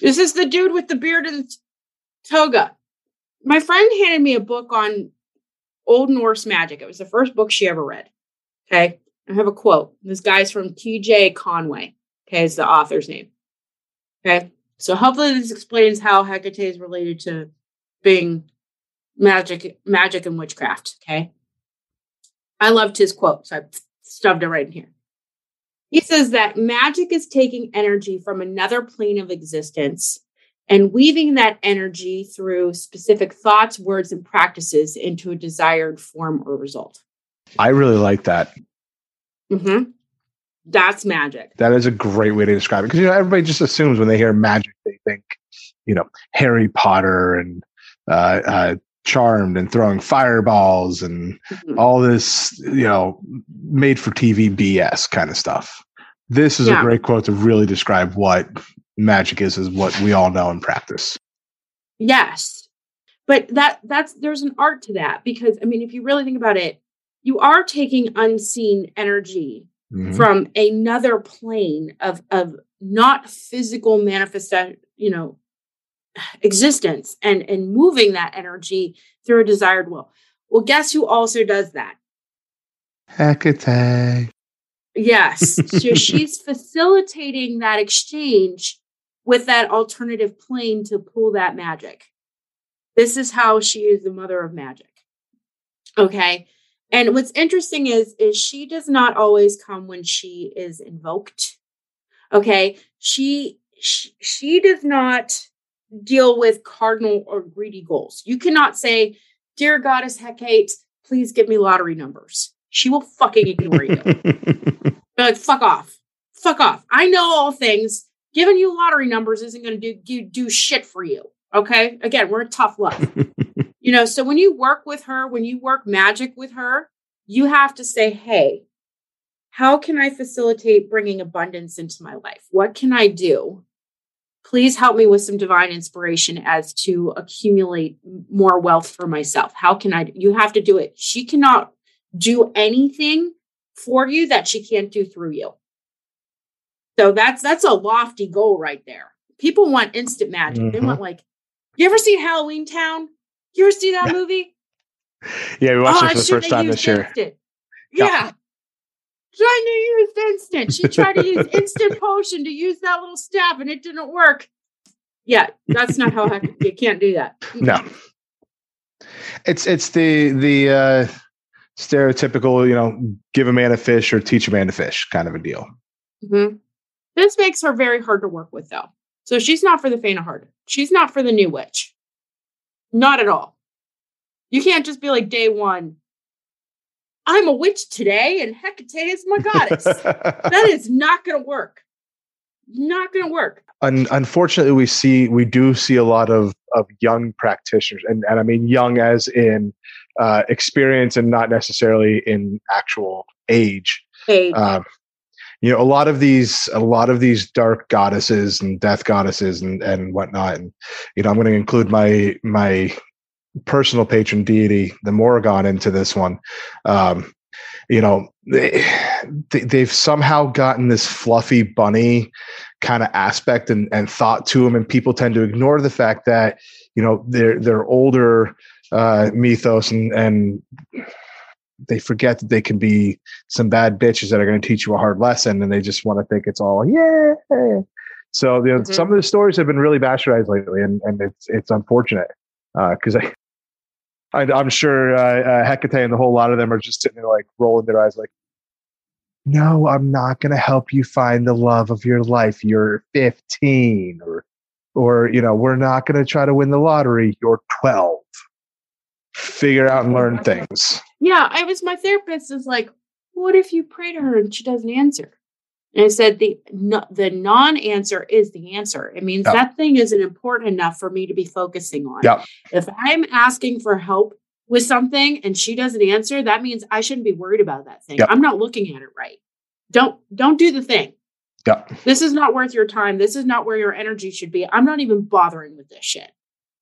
This is the dude with the beard and toga. My friend handed me a book on Old Norse magic. It was the first book she ever read. Okay, I have a quote. This guy's from D.J. Conway. Okay, is the author's name. Okay, so hopefully this explains how Hecate is related to being magic, magic and witchcraft. Okay. I loved his quote, so I stuffed it right in here. He says that magic is taking energy from another plane of existence and weaving that energy through specific thoughts, words, and practices into a desired form or result. I really like that. Mm-hmm. That's magic. That is a great way to describe it because you know everybody just assumes when they hear magic they think you know Harry Potter and uh, uh, charmed and throwing fireballs and mm-hmm. all this, you know, made for TV BS kind of stuff. This is yeah. a great quote to really describe what magic is, is what we all know in practice. Yes. But that that's there's an art to that because I mean if you really think about it, you are taking unseen energy mm-hmm. from another plane of of not physical manifestation, you know, existence and and moving that energy through a desired will. Well, guess who also does that? Hecate. Yes. so she's facilitating that exchange with that alternative plane to pull that magic. This is how she is the mother of magic. Okay. And what's interesting is is she does not always come when she is invoked. Okay? She she, she does not deal with cardinal or greedy goals. You cannot say, Dear Goddess Hecate, please give me lottery numbers. She will fucking ignore you. Like, fuck off. Fuck off. I know all things. Giving you lottery numbers isn't going to do, do do shit for you. Okay. Again, we're a tough love. you know, so when you work with her, when you work magic with her, you have to say, hey, how can I facilitate bringing abundance into my life? What can I do? Please help me with some divine inspiration as to accumulate more wealth for myself. How can I? You have to do it. She cannot do anything for you that she can't do through you. So that's that's a lofty goal right there. People want instant magic. Mm-hmm. They want like, you ever seen Halloween Town? You ever see that movie? Yeah, we watched oh, it for the first time this year. Yeah. yeah trying to use instant. She tried to use instant potion to use that little staff and it didn't work. Yeah, that's not how you can't do that. No. It's it's the the uh stereotypical, you know, give a man a fish or teach a man to fish kind of a deal. Mm-hmm. This makes her very hard to work with though. So she's not for the faint of heart. She's not for the new witch. Not at all. You can't just be like day one, I'm a witch today and Hecate is my goddess. that is not going to work. Not going to work. Un- unfortunately, we see we do see a lot of of young practitioners, and, and I mean young as in uh, experience and not necessarily in actual age. Age. Um, you know, a lot of these, a lot of these dark goddesses and death goddesses and and whatnot, and you know, I'm going to include my my personal patron deity, the Morrigan, into this one. Um, you know, they, they've somehow gotten this fluffy bunny kind of aspect and, and thought to them, and people tend to ignore the fact that you know they're they're older uh, mythos and and they forget that they can be some bad bitches that are going to teach you a hard lesson, and they just want to think it's all yeah. So you know, mm-hmm. some of the stories have been really bastardized lately, and and it's it's unfortunate because uh, I I, am sure uh, uh, Hecate and the whole lot of them are just sitting there like rolling their eyes, like, "No, I'm not going to help you find the love of your life. You're 15, or, or you know, we're not going to try to win the lottery. You're 12. Figure out and learn things." Yeah, I was. My therapist is like, "What if you pray to her and she doesn't answer?" And I said the no, the non-answer is the answer. It means yep. that thing isn't important enough for me to be focusing on. Yep. If I'm asking for help with something and she doesn't answer, that means I shouldn't be worried about that thing. Yep. I'm not looking at it right. Don't don't do the thing. Yeah. This is not worth your time. This is not where your energy should be. I'm not even bothering with this shit.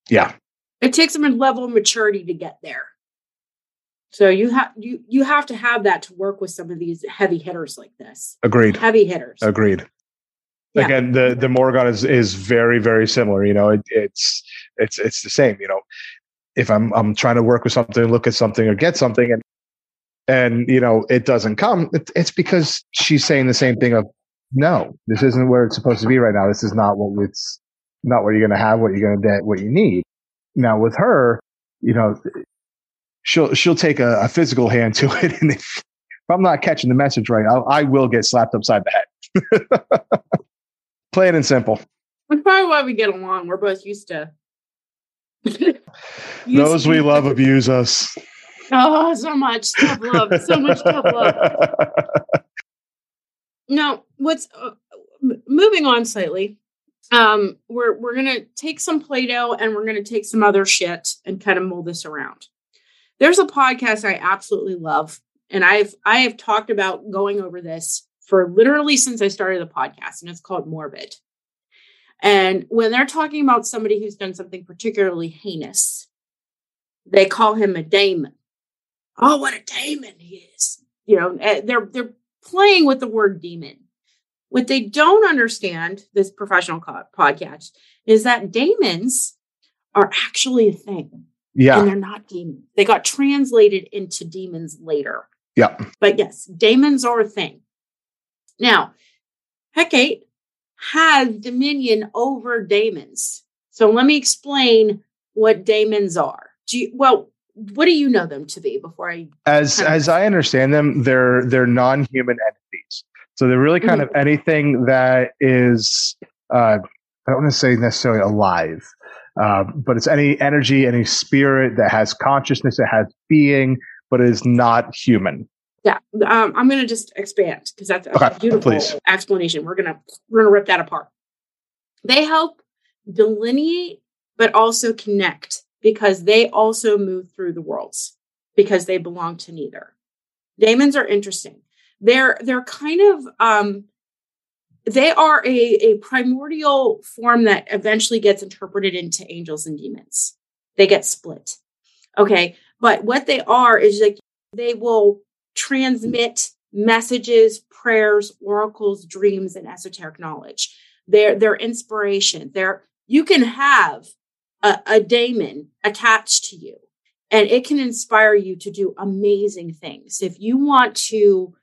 Yeah. It takes a level of maturity to get there. So you have you you have to have that to work with some of these heavy hitters like this. Agreed. Heavy hitters. Agreed. Yeah. Again, the the Morrigan is is very very similar. You know, it, it's it's it's the same. You know, if I'm I'm trying to work with something, look at something, or get something, and and you know it doesn't come, it, it's because she's saying the same thing of no, this isn't where it's supposed to be right now. This is not what it's not what you're going to have, what you're going to get, what you need. Now with her, you know, she'll she'll take a, a physical hand to it, and if, I'm not catching the message right, I'll, I will get slapped upside the head. Plain and simple. That's probably why we get along. We're both used to. Those we love abuse us. Oh, so much tough love, so much tough love. Now, what's uh, moving on slightly? Um, we're we're gonna take some Play-Doh and we're gonna take some other shit and kind of mold this around. There's a podcast I absolutely love, and I've I have talked about going over this for literally since I started the podcast, and it's called Morbid. And when they're talking about somebody who's done something particularly heinous, they call him a daemon. Oh, what a daemon he is! You know, eh, they're they're playing with the word demon. What they don't understand, this professional podcast, is that daemons are actually a thing. Yeah. And they're not demons. They got translated into demons later. Yeah. But yes, demons are a thing. Now, Hecate has dominion over demons. So let me explain what demons are. Do you, well, what do you know them to be before I as as I understand them, they're they're non-human entities. So they're really kind mm-hmm. of anything that is uh, I don't want to say necessarily alive, uh, but it's any energy, any spirit that has consciousness, that has being, but is not human. Yeah, um, I'm going to just expand because that's a Okay, beautiful please. explanation. We're gonna we're gonna rip that apart. They help delineate, but also connect because they also move through the worlds because they belong to neither. Daemons are interesting. They're they're kind of um, they are a, a primordial form that eventually gets interpreted into angels and demons. They get split. Okay. But what they are is like they will transmit messages, prayers, oracles, dreams, and esoteric knowledge. They're, they're inspiration. They're, you can have a, a daemon attached to you and it can inspire you to do amazing things. If you want to,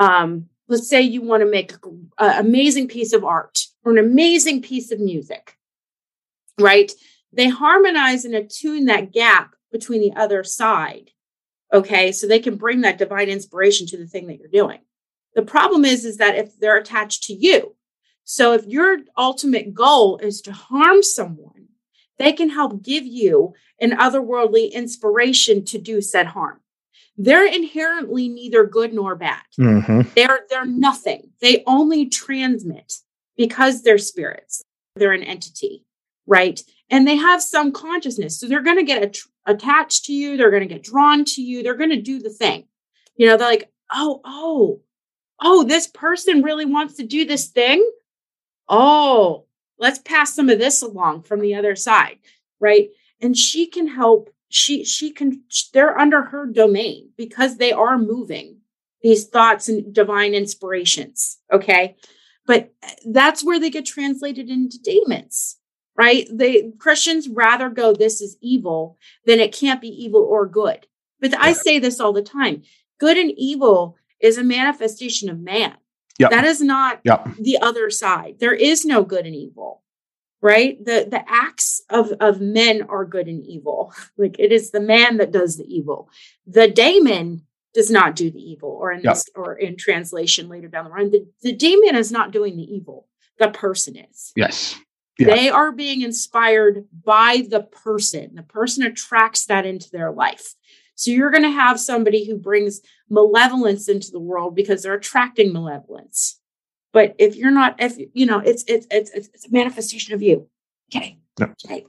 um, let's say you want to make an amazing piece of art or an amazing piece of music, right? They harmonize and attune that gap between the other side. Okay. So they can bring that divine inspiration to the thing that you're doing. The problem is, is that if they're attached to you, so if your ultimate goal is to harm someone, they can help give you an otherworldly inspiration to do said harm. They're inherently neither good nor bad. hmm They're they're nothing. They only transmit because they're spirits. They're an entity, right? And they have some consciousness. So they're going to get at- attached to you, they're going to get drawn to you, they're going to do the thing. You know, they're like, "Oh, oh. Oh, this person really wants to do this thing? Oh, let's pass some of this along from the other side." Right? And she can help she she can they're under her domain because they are moving these thoughts and divine inspirations. Okay. But that's where they get translated into demons, right? They Christians rather go, this is evil than it can't be evil or good. But I say this all the time good and evil is a manifestation of man. Yep. That is not Yep. the other side. There is no good and evil, right? The the acts of of men are good and evil. Like it is the man that does the evil. The daemon does not do the evil, or in Yep. this, or in translation later down the line, the, the daemon is not doing the evil. The person is. Yes. Yeah. They are being inspired by the person. The person attracts that into their life. So you're going to have somebody who brings malevolence into the world because they're attracting malevolence. But if you're not, if you know, it's it's it's it's, it's a manifestation of you. Okay. Yep. Okay.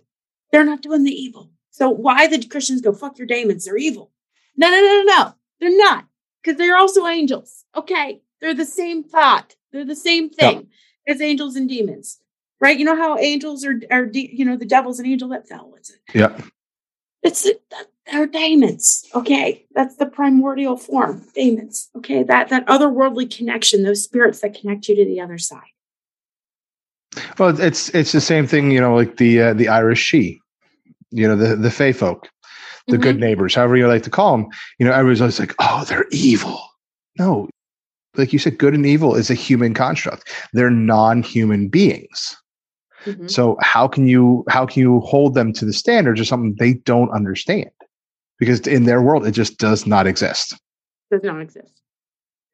They're not doing the evil. So why the Christians go fuck your demons? They're evil. No, no, no, no, no. They're not because they're also angels. Okay. They're the same thought. They're the same thing as angels and demons, right? You know how angels are, are de- you know, the devil's an angel that fell. It's, Yep. it's that, they're demons. Okay. That's the primordial form, demons. Okay. That, that otherworldly connection, those spirits that connect you to the other side. Well, it's it's the same thing, you know, like the uh, the Irish sidhe, you know, the the Fey folk, the good neighbors, however you like to call them. You know, everybody's always like, oh, they're evil. No, like you said, good and evil is a human construct. They're non-human beings. Mhm. So how can you how can you hold them to the standards of something they don't understand? Because in their world, it just does not exist. does not exist.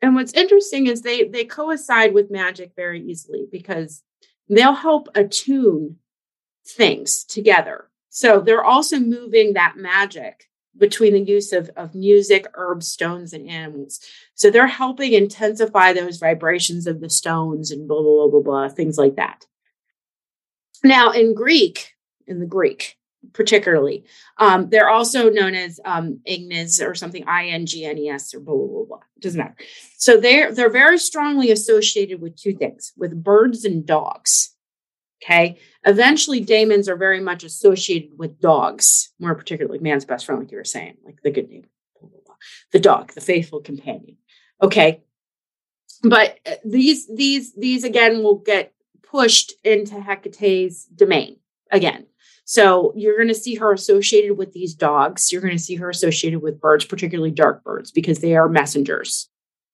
And what's interesting is they they coincide with magic very easily because they'll help attune things together. So they're also moving that magic between the use of, of music, herbs, stones, and animals. So they're helping intensify those vibrations of the stones and blah, blah, blah, blah, blah, things like that. Now, in Greek, in the Greek particularly, um, they're also known as um, or something, I N G N E S or blah, blah, blah, blah. It doesn't matter. So they're, they're very strongly associated with two things with birds and dogs. Okay. Eventually, daemons are very much associated with dogs, more particularly man's best friend, like you were saying, like the good neighbor, blah, blah, blah. the dog, the faithful companion. Okay. But uh, these, these, these again will get pushed into Hecate's domain again. So you're going to see her associated with these dogs. You're going to see her associated with birds, particularly dark birds, because they are messengers,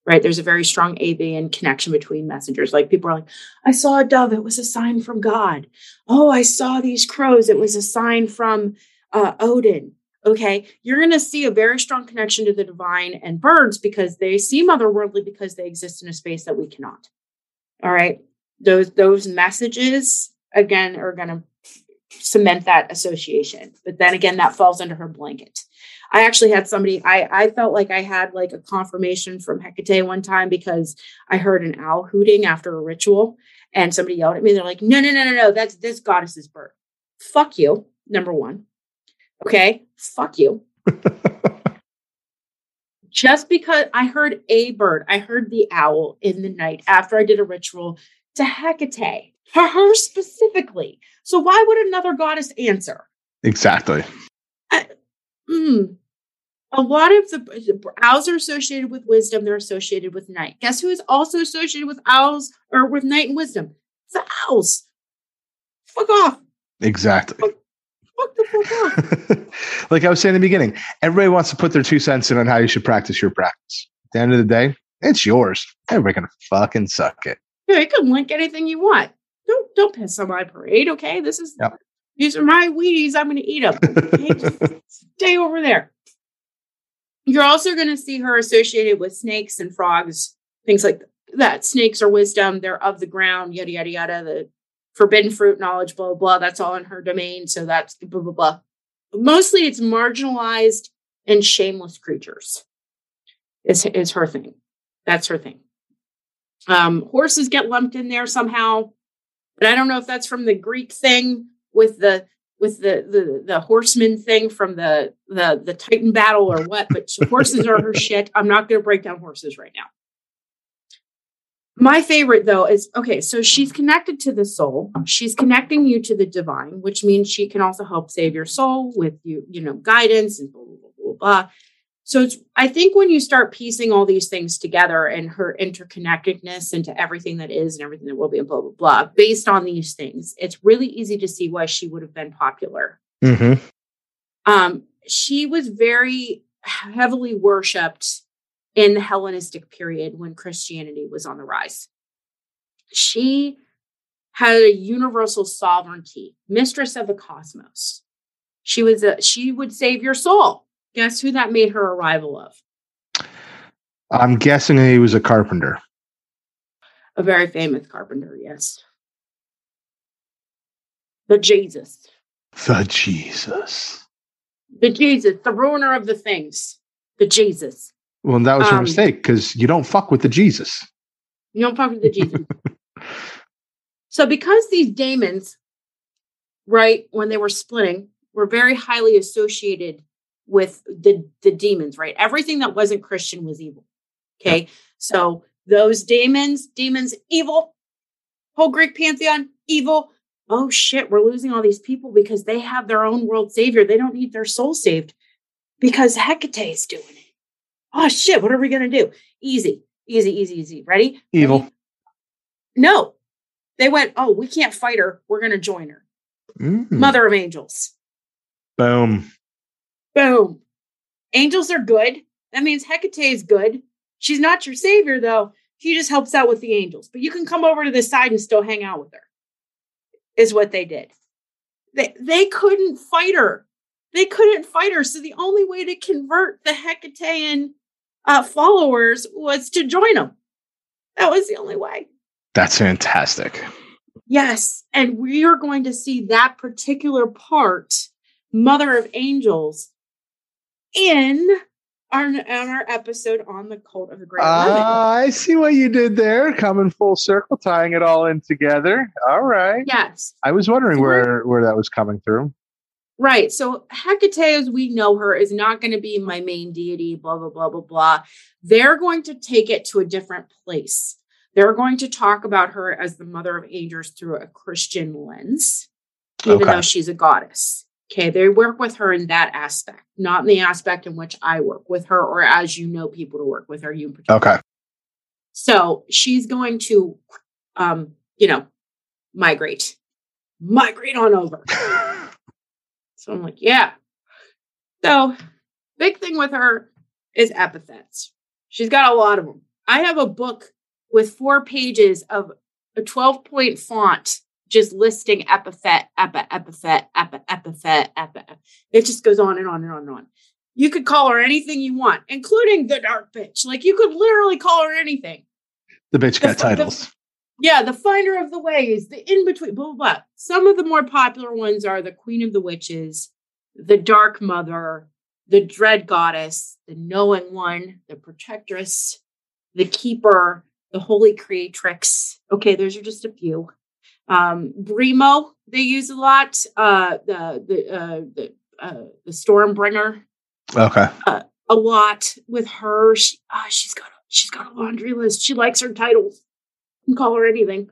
right? There's a very strong avian connection between messengers. Like people are like, I saw a dove. It was a sign from God. Oh, I saw these crows. It was a sign from uh, Odin. Okay. You're going to see a very strong connection to the divine and birds because they seem otherworldly because they exist in a space that we cannot. All right. Those, those messages again are going to cement that association. But then again, that falls under her blanket. I actually had somebody, I, I felt like I had like a confirmation from Hecate one time because I heard an owl hooting after a ritual and somebody yelled at me. They're like, no, no, no, no, no, that's this goddess's bird. Fuck you, number one. Okay, fuck you. Just because I heard a bird, I heard the owl in the night after I did a ritual to Hecate, for her specifically. So why would another goddess answer? Exactly. I, mm, a lot of the, the owls are associated with wisdom. They're associated with night. Guess who is also associated with owls or with night and wisdom? The owls. Fuck off. Exactly. Fuck, fuck the fuck off. like I was saying in the beginning, everybody wants to put their two cents in on how you should practice your practice. At the end of the day, it's yours. Everybody can fucking suck it. Yeah, you can link anything you want. Don't don't piss on my parade, okay? This is these are my Wheaties. I'm going to eat them. Okay? Stay over there. You're also going to see her associated with snakes and frogs, things like that. Snakes are wisdom. They're of the ground. Yada yada yada. The forbidden fruit knowledge. Blah blah. blah. That's all in her domain. So that's blah blah blah. Mostly, it's marginalized and shameless creatures. Is is her thing. That's her thing. Um, horses get lumped in there somehow, but I don't know if that's from the Greek thing with the with the the the horseman thing from the the the Titan battle or what. But horses are her shit. I'm not going to break down horses right now. My favorite though is okay. So she's connected to the soul. She's connecting you to the divine, which means she can also help save your soul with you, you know, guidance and blah blah blah blah. blah. So it's, I think when you start piecing all these things together and her interconnectedness into everything that is and everything that will be and blah, blah, blah, based on these things, it's really easy to see why she would have been popular. Mm-hmm. Um, she was very heavily worshipped in the Hellenistic period when Christianity was on the rise. She had a universal sovereignty, mistress of the cosmos. She was a, she would save your soul. Guess who that made her a rival of? I'm guessing he was a carpenter. A very famous carpenter, yes. The Jesus. The Jesus. The Jesus, the ruiner of the things. The Jesus. Well, that was Um, mistake because you don't fuck with the Jesus. You don't fuck with the Jesus. so because these daemons, right, when they were splitting, were very highly associated with the the demons, right? Everything that wasn't Christian was evil. Okay. So those demons, demons, evil, whole Greek pantheon, evil. Oh shit, we're losing all these people because they have their own world savior. They don't need their soul saved because Hecate is doing it. Oh shit, what are we gonna do? Easy, easy, easy, easy. Ready? Evil. Ready? No. They went, oh, we can't fight her. We're gonna join her. Mm. Mother of angels. Boom. Boom. Angels are good. That means Hecate is good. She's not your savior, though. She just helps out with the angels. But you can come over to the side and still hang out with her, is what they did. They, they couldn't fight her. They couldn't fight her. So the only way to convert the Hecatean uh, followers was to join them. That was the only way. That's fantastic. Yes. And we are going to see that particular part, Mother of Angels, in our, on our episode on the cult of the Great. Ah, I see what you did there, coming full circle, tying it all in together. All right. Yes. I was wondering where where that was coming through. Right. So Hecate, as we know her, is not going to be my main deity, blah, blah, blah, blah, blah. They're going to take it to a different place. They're going to talk about her as the mother of angels through a Christian lens, even Okay. though she's a goddess. Okay. They work with her in that aspect, not in the aspect in which I work with her, or as you know people to work with her, you in particular. Okay. So she's going to, um, you know, migrate, migrate on over. So I'm like, yeah. So big thing with her is epithets. She's got a lot of them. I have a book with four pages of a 12 point font just listing epithet, epi, epithet, epi, epithet, epi. It just goes on and on and on and on. You could call her anything you want, including the dark bitch. Like you could literally call her anything. The bitch got The- the- titles. Yeah, the finder of the ways, the in between, blah, blah, blah. Some of the more popular ones are the Queen of the Witches, the Dark Mother, the dread goddess, the knowing one, the protectress, the keeper, the holy creatrix. Okay, those are just a few. Um, Brimo, they use a lot. Uh, the the uh, the uh, the Stormbringer. Okay. Uh, a lot with her. She, uh, she's got a, she's got a laundry list. She likes her titles. You can call her anything.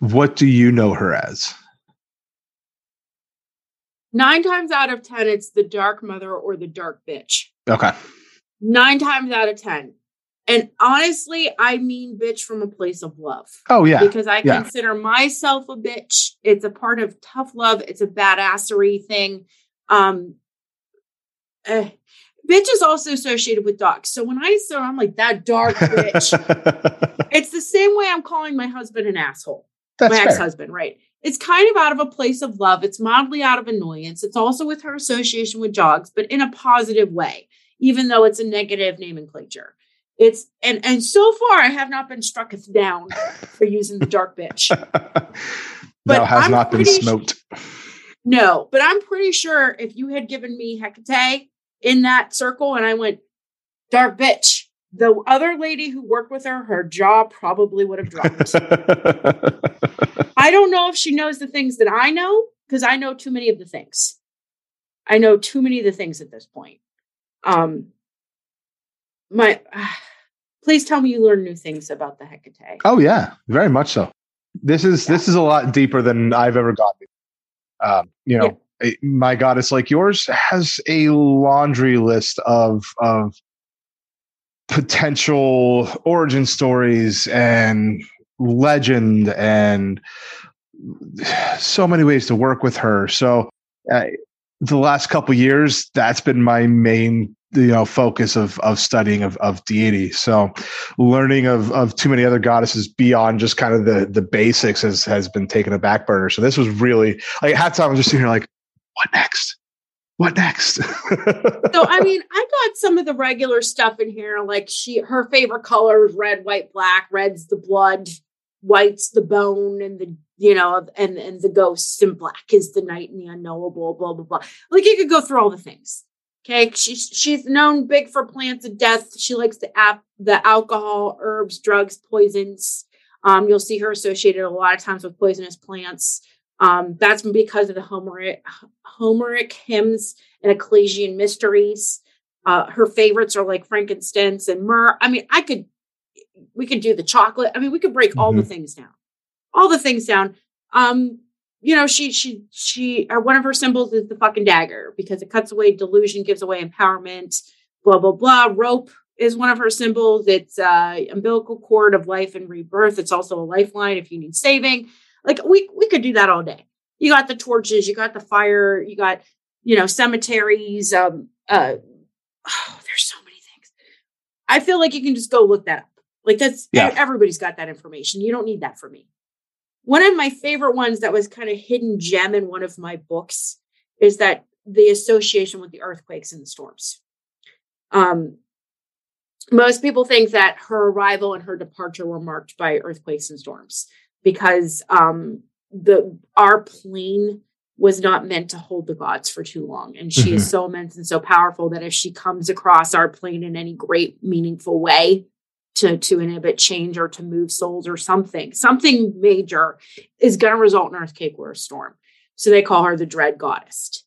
What do you know her as? Nine times out of ten, it's the dark mother or the dark bitch. Okay. Nine times out of ten. And honestly, I mean bitch from a place of love. Oh yeah. Because I yeah. consider myself a bitch. It's a part of tough love. It's a badassery thing. Um eh, bitch is also associated with dogs. So when I say I'm like that dark bitch, it's the same way I'm calling my husband an asshole. That's my fair. ex-husband, right? It's kind of out of a place of love. It's mildly out of annoyance. It's also with her association with dogs, but in a positive way, even though it's a negative nomenclature. It's and and so far I have not been struck down for using the dark bitch. Thou has I'm not been smoked. No, but I'm pretty sure if you had given me Hecate in that circle and I went dark bitch, the other lady who worked with her, her jaw probably would have dropped. I don't know if she knows the things that I know because I know too many of the things. I know too many of the things at this point. Um, my, please tell me you learn new things about the Hecate. oh yeah, very much so. This is this is a lot deeper than I've ever gotten. Um, you know, a- my goddess like yours has a laundry list of of potential origin stories and legend and so many ways to work with her. So uh, the last couple years, that's been my main you know focus of of studying of of deity. So learning of of too many other goddesses beyond just kind of the the basics has has been taken a back burner. So this was really like half time I was just sitting here like, what next? What next? so I mean, I got some of the regular stuff in here, like she her favorite color is red, white, black. Red's the blood, white's the bone, and the you know, and and the ghosts, and black is the night and the unknowable. Blah blah blah. Like you could go through all the things. Okay, she's she's known big for plants of death. She likes the app, the alcohol, herbs, drugs, poisons. Um, you'll see her associated a lot of times with poisonous plants. Um, that's because of the Homeric, Homeric hymns and Eleusinian mysteries. Uh, her favorites are like frankincense and myrrh. I mean, I could, we could do the chocolate. I mean, we could break all the things down, all the things down. Um, you know, she, she, she, uh, one of her symbols is the fucking dagger because it cuts away delusion, gives away empowerment, blah, blah, blah. Rope is one of her symbols. It's uh umbilical cord of life and rebirth. It's also a lifeline if you need saving. Like we we could do that all day. You got the torches, you got the fire, you got you know cemeteries. Um, uh, oh, there's so many things. I feel like you can just go look that up. Like that's Yeah. everybody's got that information. You don't need that for me. One of my favorite ones that was kind of hidden gem in one of my books is that the association with the earthquakes and the storms. Um, most people think that her arrival and her departure were marked by earthquakes and storms because um, the our plane was not meant to hold the gods for too long, and she is so immense and so powerful that if she comes across our plane in any great meaningful way to to inhibit change or to move souls or something, something major is going to result in earthquake or a storm. So they call her the dread goddess.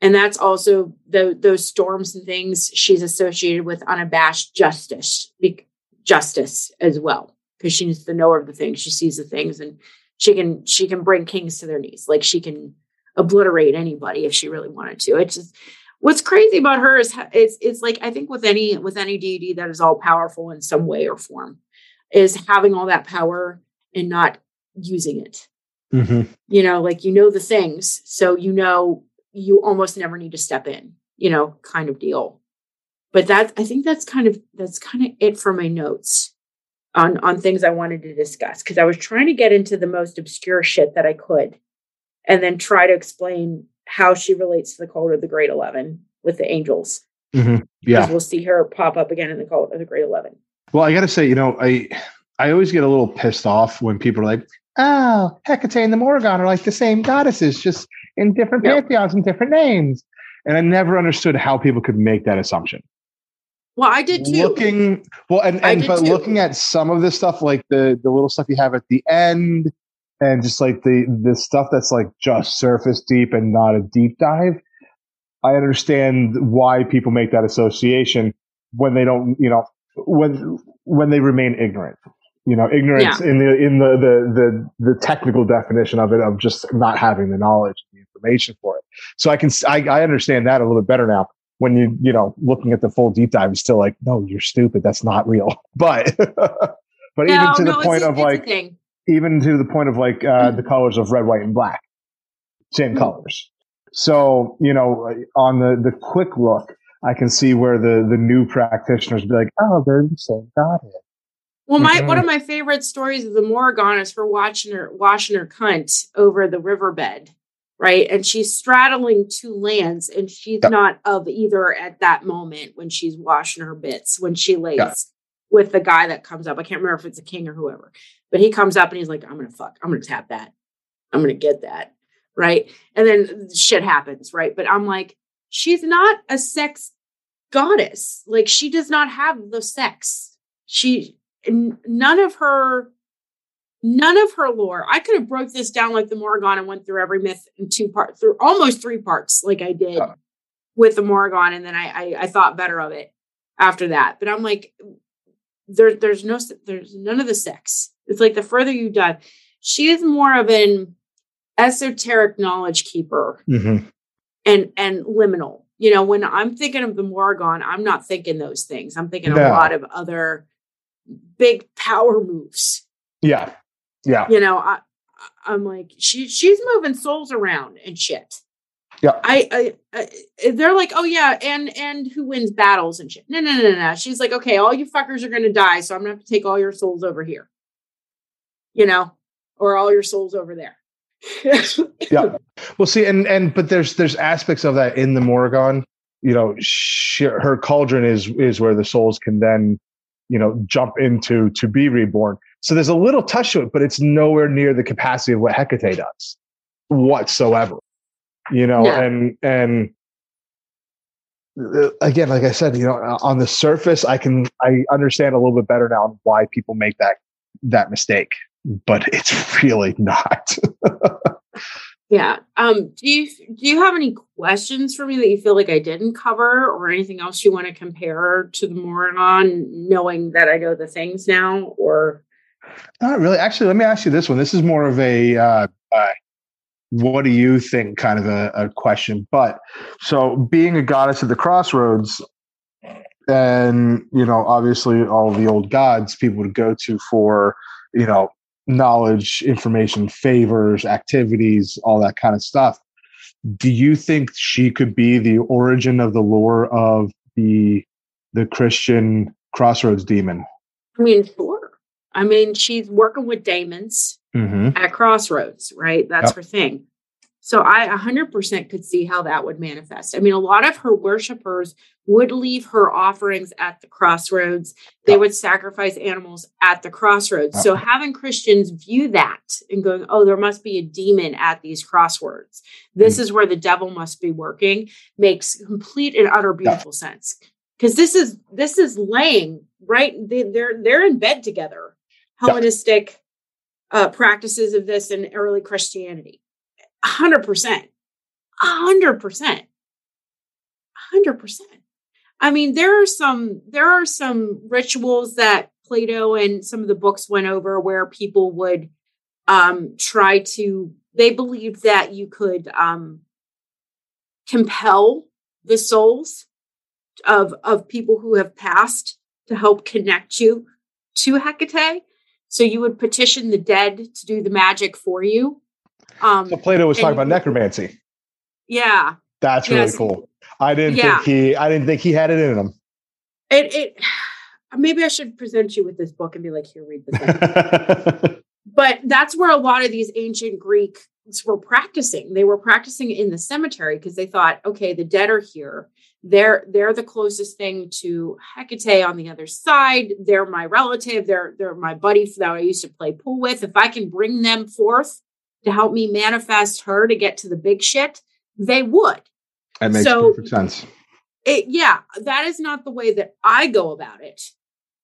And that's also the, those storms and things she's associated with unabashed justice be, justice as well. Because she's the knower of the things she sees the things and she can she can bring kings to their knees. Like she can obliterate anybody if she really wanted to. It's just what's crazy about her is it's it's like i think with any with any deity that is all powerful in some way or form is having all that power and not using it Mhm. you know like you know the things so you know you almost never need to step in you know kind of deal but that i think that's kind of that's kind of it for my notes on on things i wanted to discuss because i was trying to get into the most obscure shit that i could and then try to explain how she relates to the cult of the great 11 with the angels Mhm. Yeah. we'll see her pop up again in the cult of the great 11 Well, I got to say, you know, I I always get a little pissed off when people are like, "Oh, Hecate and the Morrigan are like the same goddesses, just in different Yeah. pantheons and different names." and I never understood how people could make that assumption. Well, I did too. Looking well, and, and but too. looking at some of the stuff, like the the little stuff you have at the end, and just like the the stuff that's like just surface deep and not a deep dive. I understand why people make that association when they don't, you know, when when they remain ignorant. You know, ignorance yeah. in the in the, the the the technical definition of it of just not having the knowledge, the information for it. So I can I, I understand that a little bit better now when you you know looking at the full deep dive is still like no you're stupid that's not real but but no, even to no, the point of like even to the point of like uh, the colors of red white and black same mm-hmm. colors so you know on the the quick look i can see where the the new practitioners be like oh they're the same godhead well, my mm-hmm. one of my favorite stories of the Morrigan is for watching her washing her cunt over the riverbed right? And she's straddling two lands and she's yep. not of either at that moment when she's washing her bits, when she lays yep. with the guy that comes up. I can't remember if it's a king or whoever, but he comes up and he's like, I'm going to fuck, I'm going to tap that. I'm going to get that. Right. And then shit happens. Right. But I'm like, she's not a sex goddess. Like she does not have the sex. She, none of her none of her lore. I could have broke this down like the Morrigan and went through every myth in two parts, through almost three parts, like I did with the Morrigan, and then I, I, I thought better of it after that. But I'm like, there there's no there's none of the sex. It's like the further you dive, she is more of an esoteric knowledge keeper mm-hmm. and and liminal. You know, when I'm thinking of the Morrigan, I'm not thinking those things. I'm thinking no. a lot of other big power moves. Yeah. Yeah. You know, I, I'm like, she she's moving souls around and shit. Yeah. I, I, I, they're like, oh yeah, and and who wins battles and shit. No, no, no, no. She's like, okay, all you fuckers are gonna die, so I'm gonna have to take all your souls over here. You know, or all your souls over there. yeah. Well, see, and and but there's there's aspects of that in the Morrigan. You know, she, her cauldron is is where the souls can then, you know, jump into to be reborn. So there's a little touch to it, but it's nowhere near the capacity of what Hecate does whatsoever. You know, yeah. and and uh, again, like I said, you know, on the surface, I can I understand a little bit better now why people make that that mistake, but it's really not. yeah. Um. Do you do you have any questions for me that you feel like I didn't cover, or anything else you want to compare to the Morrigan, knowing that I know the things now, or not really. Actually, let me ask you this one. This is more of a uh, uh, what do you think kind of a, a, question. But so being a goddess of the crossroads, and you know, obviously all the old gods people would go to for, you know, knowledge, information, favors, activities, all that kind of stuff. Do you think she could be the origin of the lore of the the Christian crossroads demon? I mean, sure. I mean, she's working with Daemons mm-hmm. at Crossroads, right? That's yep. her thing. So I 100% could see how that would manifest. I mean, a lot of her worshipers would leave her offerings at the crossroads. They would sacrifice animals at the crossroads. So having Christians view that and going, oh, there must be a demon at these crossroads. This mm-hmm. is where the devil must be working makes complete and utter beautiful sense. Because this is this is laying right. They, they're they're in bed together Hellenistic uh, practices of this in early Christianity. 100%. 100%. 100%. I mean, there are some there are some rituals that Plato and some of the books went over where people would um, try to they believed that you could um, compel the souls of of people who have passed to help connect you to Hecate. So you would petition the dead to do the magic for you. Um, so Plato was talking about necromancy. Yeah, that's really yes. cool. I didn't yeah. think he. I didn't think he had it in him. It. It. Maybe I should present you with this book and be like, "Here, read this." but that's where a lot of these ancient Greeks were practicing. They were practicing in the cemetery because they thought, okay, the dead are here they're they're the closest thing to Hecate on the other side. They're my relative. They're they're my buddy that I used to play pool with. If I can bring them forth to help me manifest her to get to the big shit, they would. That makes So- perfect sense. it yeah that is not the way that i go about it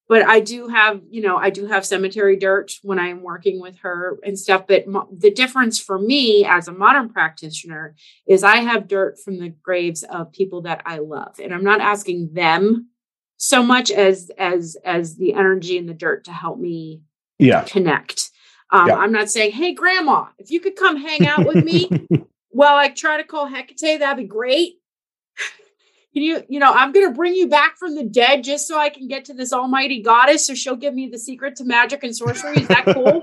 but i do have you know i do have cemetery dirt when i'm working with her and stuff but mo- the difference for me as a modern practitioner is i have dirt from the graves of people that i love and i'm not asking them so much as as as the energy and the dirt to help me Yeah. connect um, Yeah. i'm not saying hey grandma if you could come hang out with me well, I try to call Hecate, that'd be great. Can you, you know, I'm gonna bring you back from the dead just so I can get to this almighty goddess, so she'll give me the secret to magic and sorcery. Is that cool?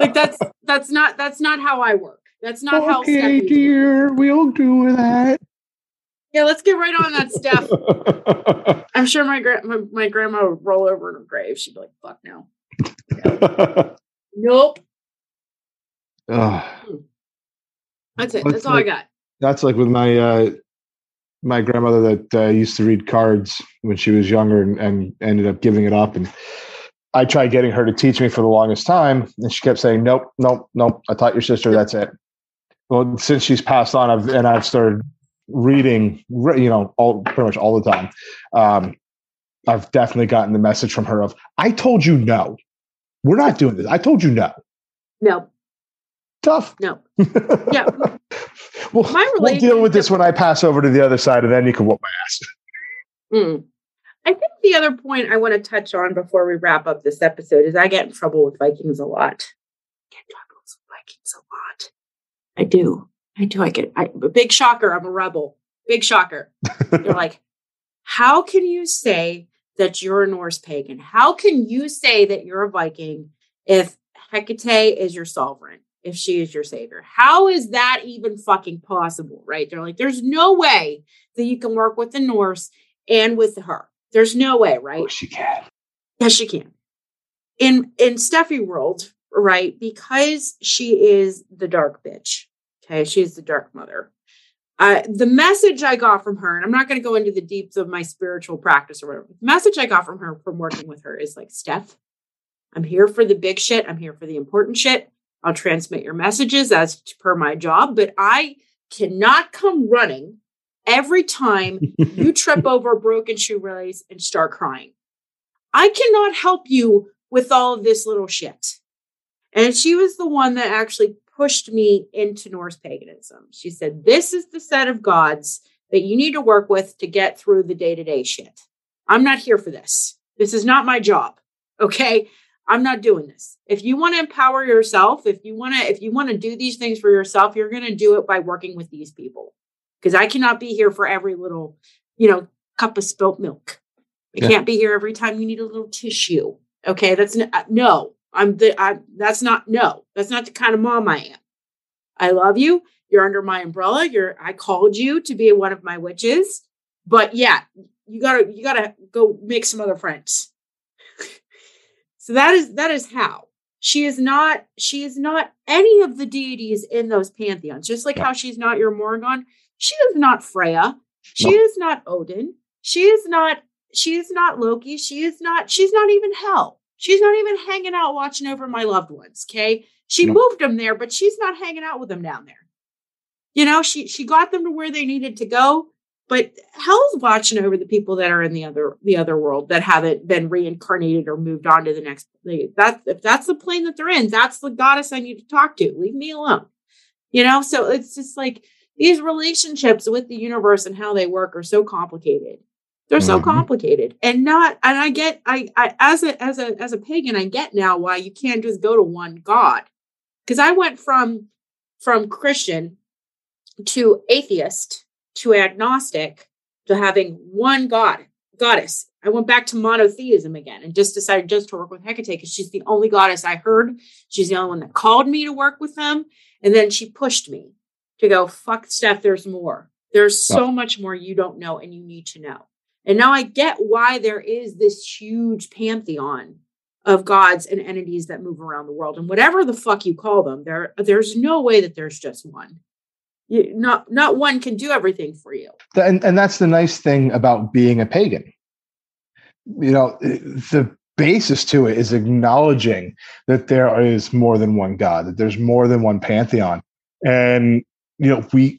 like that's that's not that's not how I work. That's not how okay, dear, we'll do that. Yeah, let's get right on that stuff. I'm sure my, gra- my my grandma would roll over in her grave. She'd be like, "Fuck no, nope." Ugh. That's it. That's That's all I got. that's like with my uh my grandmother that uh, used to read cards when she was younger and, and ended up giving it up and i tried getting her to teach me for the longest time and she kept saying nope nope nope i taught your sister that's it well since she's passed on I've, and i've started reading you know all pretty much all the time um i've definitely gotten the message from her of i told you no we're not doing this i told you no No, tough no. Yeah. well, My we'll deal with this when I pass over to the other side, and then you can whoop my ass. Mm. I think the other point I want to touch on before we wrap up this episode is I get in trouble with Vikings a lot. I get in trouble with Vikings a lot. I do. I do. I get. I, a big shocker. I'm a rebel. Big shocker. They're like, how can you say that you're a Norse pagan? How can you say that you're a Viking if Hecate is your sovereign? If she is your savior, how is that even fucking possible? Right? They're like, there's no way that you can work with the Norse and with her. There's no way, right? Yes, she can. Yes, she can. In in Stephie world, right? Because she is the dark bitch. Okay, she's the dark mother. Uh, the message I got from her, and I'm not going to go into the deeps of my spiritual practice or whatever. The message I got from her from working with her is like, Steph, I'm here for the big shit. I'm here for the important shit. I'll transmit your messages as per my job, but I cannot come running every time you trip over a broken shoelace and start crying. I cannot help you with all of this little shit. And she was the one that actually pushed me into Norse paganism. She said, This is the set of gods that you need to work with to get through the day to day shit. I'm not here for this. This is not my job. Okay. I'm not doing this. If you want to empower yourself, if you want to, if you want to do these things for yourself, you're going to do it by working with these people. Because I cannot be here for every little, you know, cup of spilt milk. I Yeah. can't be here every time you need a little tissue. Okay, that's n- uh, no. I'm the. I, that's not no. That's not the kind of mom I am. I love you. You're under my umbrella. You're. I called you to be one of my witches, but yeah, you gotta you gotta go make some other friends. so that is that is how she is not. She is not any of the deities in those pantheons. Just like how she's not your Morrigan. She is not Freya. She is not Odin. She is not she is not Loki. She is not, she's not even Hel. She's not even hanging out watching over my loved ones. Okay. She moved them there, but she's not hanging out with them down there. You know, she she got them to where they needed to go, but Hel's watching over the people that are in the other the other world that haven't been reincarnated or moved on to the next that if that's the plane that they're in, that's the goddess I need to talk to. Leave me alone. You know, so it's just like these relationships with the universe and how they work are so complicated they're so Mhm. complicated. And not and i get I, I as a as a as a pagan i get now why you can't just go to one god. Because i went from from christian to atheist to agnostic to having one god goddess. I went back to monotheism again and just decided just to work with hecate because she's the only goddess i heard. She's the only one that called me to work with them. And then she pushed me to go fuck steph there's more. There's so much more you don't know and you need to know and now I get why there is this huge pantheon of gods and entities that move around the world. And whatever the fuck you call them, there there's no way that there's just one. You, not not one can do everything for you. and and that's the nice thing about being a pagan you know eh, the basis to it is acknowledging that there is more than one god that there's more than one pantheon and you know we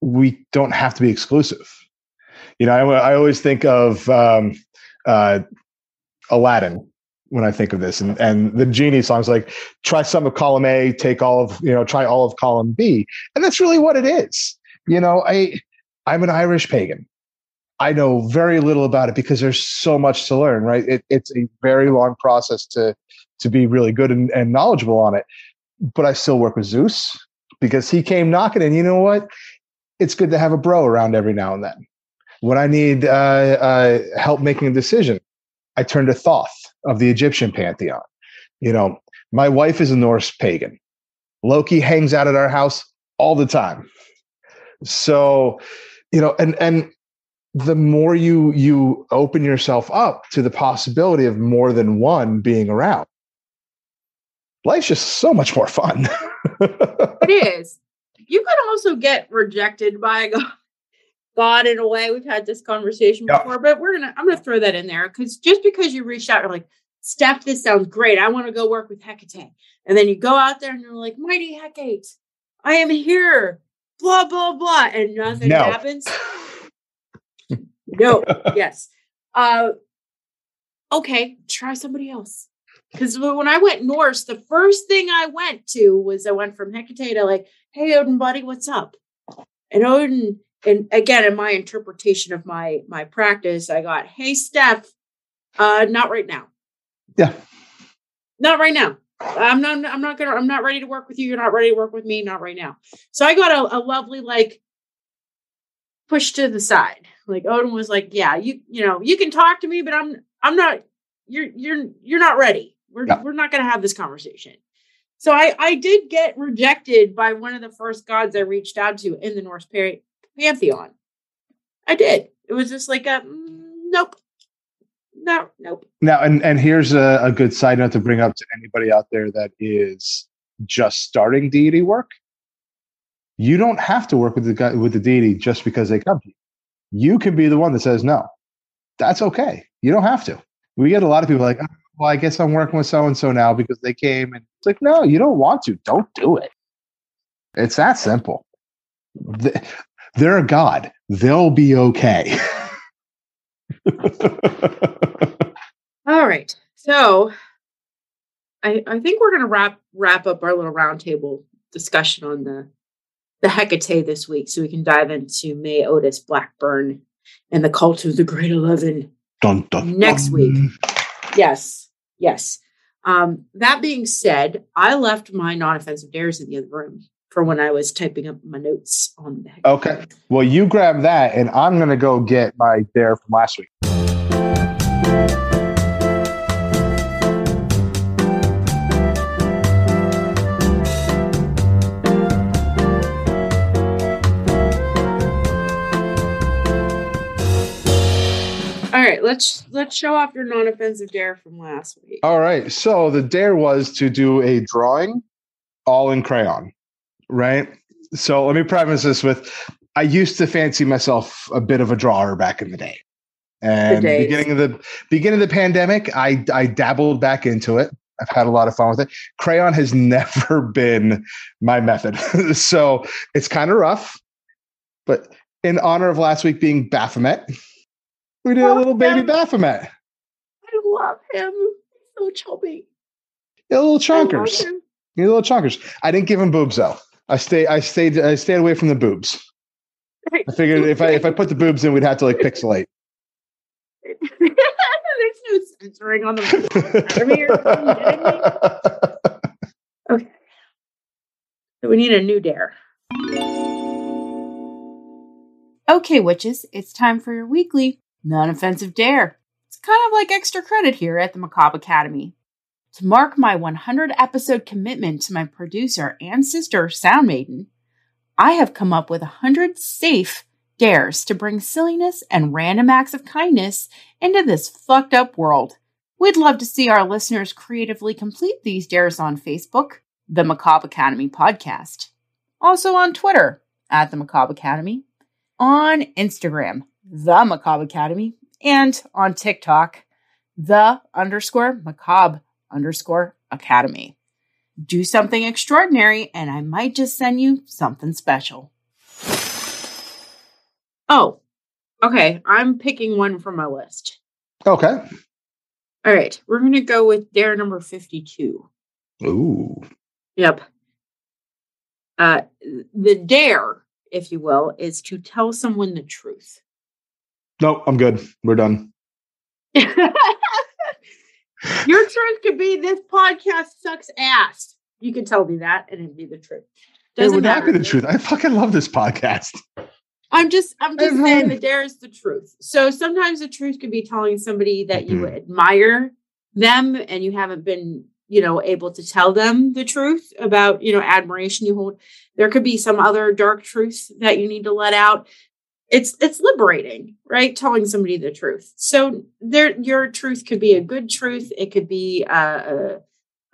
we don't have to be exclusive. You know, I, I always think of um, uh, Aladdin when I think of this, and and the genie songs like try some of column A, take all of you know, try all of column B, and that's really what it is. You know, I I'm an Irish pagan. I know very little about it because there's so much to learn. Right, it, it's a very long process to to be really good and, and knowledgeable on it. But I still work with Zeus because he came knocking, and you know what? It's good to have a bro around every now and then. When I need uh, uh, help making a decision, I turn to Thoth of the Egyptian pantheon. You know, my wife is a Norse pagan. Loki hangs out at our house all the time. So, you know, and and the more you you open yourself up to the possibility of more than one being around, life's just so much more fun. it is. You could also get rejected by God, God in a way. We've had this conversation yep. before, but we're gonna I'm gonna throw that in there because just because you reached out, you're like, Steph, this sounds great. I want to go work with Hecate. And then you go out there and you're like, Mighty Hecate, I am here. Blah blah blah. And nothing no. happens. no, yes. Uh okay, try somebody else. Because when I went Norse, the first thing I went to was I went from Hecate to like, hey Odin buddy, what's up? And Odin, and again, in my interpretation of my my practice, I got, hey Steph, uh, not right now. Yeah. Not right now. I'm not I'm not gonna I'm not ready to work with you. You're not ready to work with me, not right now. So I got a, a lovely like push to the side. Like Odin was like, Yeah, you you know, you can talk to me, but I'm I'm not you're you're you're not ready. We're yeah. we're not gonna have this conversation. So I I did get rejected by one of the first gods I reached out to in the Norse pantheon. I did. It was just like a mm, nope no, nope. Now, and and here's a, a good side note to bring up to anybody out there that is just starting deity work. You don't have to work with the guy with the deity just because they come to you. You can be the one that says no. That's okay. You don't have to. We get a lot of people like, oh, well, I guess I'm working with so and so now because they came, and it's like, no, you don't want to. Don't do it. It's that simple. They're a god. They'll be okay. All right. So I, I think we're gonna wrap wrap up our little roundtable discussion on the the Hecate this week so we can dive into May Otis Blackburn and the cult of the Great Eleven dun, dun, next dun. week. Yes, yes. Um, that being said, I left my non-offensive dares in the other room for when I was typing up my notes on the Okay. Well, you grab that and I'm gonna go get my dare from last week. All right, let's let's show off your non-offensive dare from last week. All right. So the dare was to do a drawing all in crayon, right? So let me preface this with I used to fancy myself a bit of a drawer back in the day. And the beginning of the beginning of the pandemic, I I dabbled back into it. I've had a lot of fun with it. Crayon has never been my method. so it's kind of rough. But in honor of last week being Baphomet, we did a little baby him. Baphomet. I love him. so chubby. Yeah, little chonkers. You little chonkers. I didn't give him boobs though. I stay. I stayed. I stayed away from the boobs. I figured if I if I put the boobs in, we'd have to like pixelate. There's no censoring on the. okay. So we need a new dare. Okay, witches, it's time for your weekly non offensive dare. It's kind of like extra credit here at the Macabre Academy. To mark my 100 episode commitment to my producer and sister, Sound Maiden, I have come up with 100 safe dares to bring silliness and random acts of kindness into this fucked up world. We'd love to see our listeners creatively complete these dares on Facebook, the Macabre Academy podcast, also on Twitter at the Macabre Academy, on Instagram the Macabre Academy, and on TikTok, the underscore macabre underscore academy. Do something extraordinary, and I might just send you something special. Oh, okay. I'm picking one from my list. Okay. All right. We're going to go with dare number 52. Ooh. Yep. Uh, the dare, if you will, is to tell someone the truth. No, I'm good. We're done. Your truth could be this podcast sucks ass. You could tell me that and it'd be the truth. It Doesn't would not be the truth. I fucking love this podcast. I'm just I'm just saying the dare is the truth. So sometimes the truth could be telling somebody that you Mhm. admire them and you haven't been, you know, able to tell them the truth about, you know, admiration you hold. There could be some other dark truth that you need to let out. It's it's liberating, right? Telling somebody the truth. So there your truth could be a good truth. It could be uh, uh,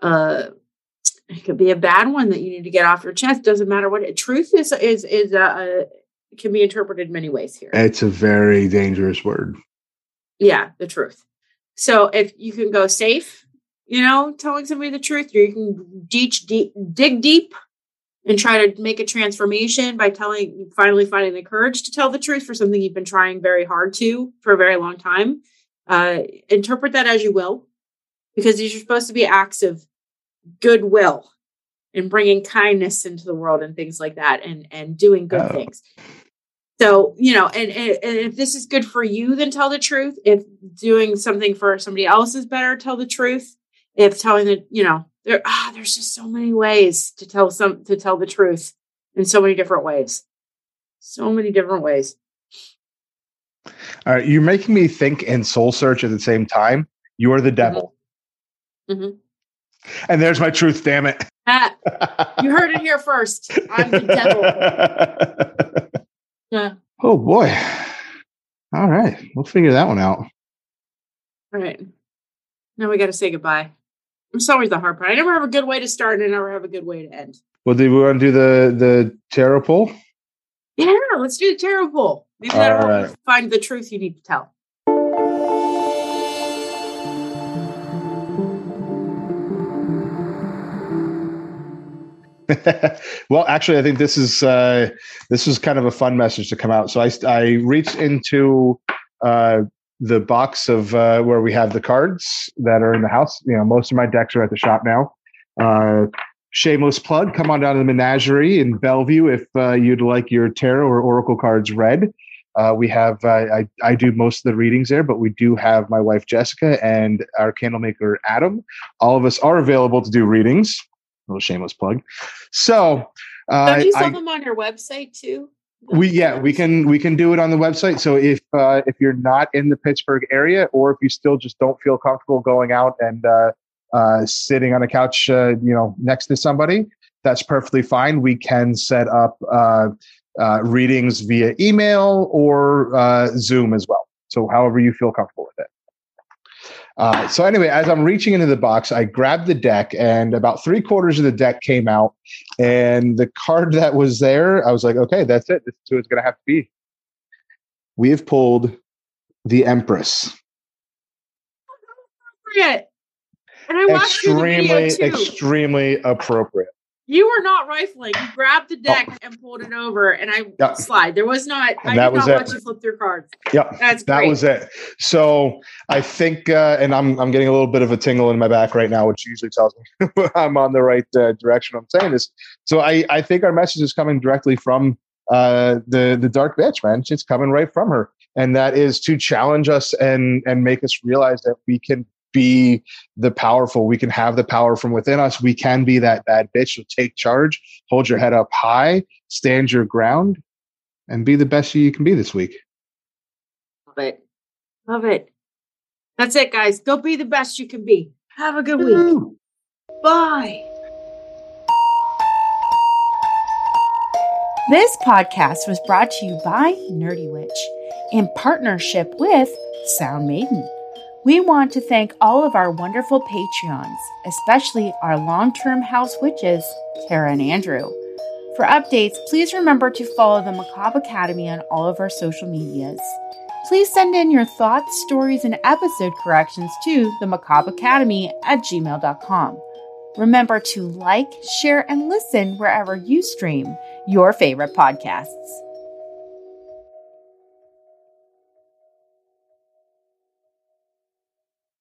uh it could be a bad one that you need to get off your chest. Doesn't matter what it, truth is is is uh, can be interpreted many ways here. It's a very dangerous word. Yeah, the truth. So if you can go safe, you know, telling somebody the truth, or you can deep, dig deep and try to make a transformation by telling, finally finding the courage to tell the truth for something you've been trying very hard to for a very long time. Uh, interpret that as you will, because these are supposed to be acts of goodwill and bringing kindness into the world and things like that, and and doing good Oh. things. So, you know, and, and, and if this is good for you, then tell the truth. If doing something for somebody else is better, tell the truth. If telling the, you know, there ah, there's just so many ways to tell some to tell the truth in so many different ways. So many different ways. All right. You're making me think and soul search at the same time. You are the devil. Mhm. And there's my truth, damn it. Ah, you heard it here first. I'm the devil. Yeah. oh boy. All right. We'll figure that one out. All right. Now we got to say goodbye. It's always the hard part. I never have a good way to start and I never have a good way to end. Well, do we want to do the the tarot poll? Yeah, let's do the tarot poll. Maybe All that'll right. find the truth you need to tell. well, actually, I think this is uh, this was kind of a fun message to come out. So I I reached into uh, the box of uh, where we have the cards that are in the house. You know, most of my decks are at the shop now. Uh, shameless plug: come on down to the Menagerie in Bellevue if uh, you'd like your tarot or oracle cards read. Uh, we have uh, I I do most of the readings there, but we do have my wife Jessica and our candle maker Adam. All of us are available to do readings. A little shameless plug. So uh, Don't you sell I, them on your website too? We yeah we can we can do it on the website. So if uh, if you're not in the Pittsburgh area, or if you still just don't feel comfortable going out and uh, uh, sitting on a couch, uh, you know, next to somebody, that's perfectly fine. We can set up uh, uh, readings via email or uh, Zoom as well. So however you feel comfortable with it. Uh, so anyway, as I'm reaching into the box, I grabbed the deck, and about three quarters of the deck came out. And the card that was there, I was like, okay, that's it. This is who it's going to have to be. We have pulled the Empress. appropriate. And I watched Extremely, video too. extremely appropriate. You were not rifling. You grabbed the deck and pulled it over, and I Oh. Yeah. slide. There was not. And I that did was not it. watch you flip through cards. Yep. That's That great. was it. So I think, uh, and I'm I'm getting a little bit of a tingle in my back right now, which usually tells me I'm on the right uh, direction. I'm saying this. So I I think our message is coming directly from uh, the the dark bitch, man. It's coming right from her, and that is to challenge us and and make us realize that we can be the powerful. We can have the power from within us. We can be that bad bitch. So take charge, hold your head up high, stand your ground, and be the best you can be this week. Love it. Love it. That's it, guys. Go be the best you can be. Have a good week. Bye. This podcast was brought to you by Nerdy Witch in partnership with Sound Maiden. We want to thank all of our wonderful Patreons, especially our long term house witches, Tara and Andrew. For updates, please remember to follow the Macabre Academy on all of our social medias. Please send in your thoughts, stories, and episode corrections to the Macabre Academy at gmail.com. Remember to like, share, and listen wherever you stream your favorite podcasts.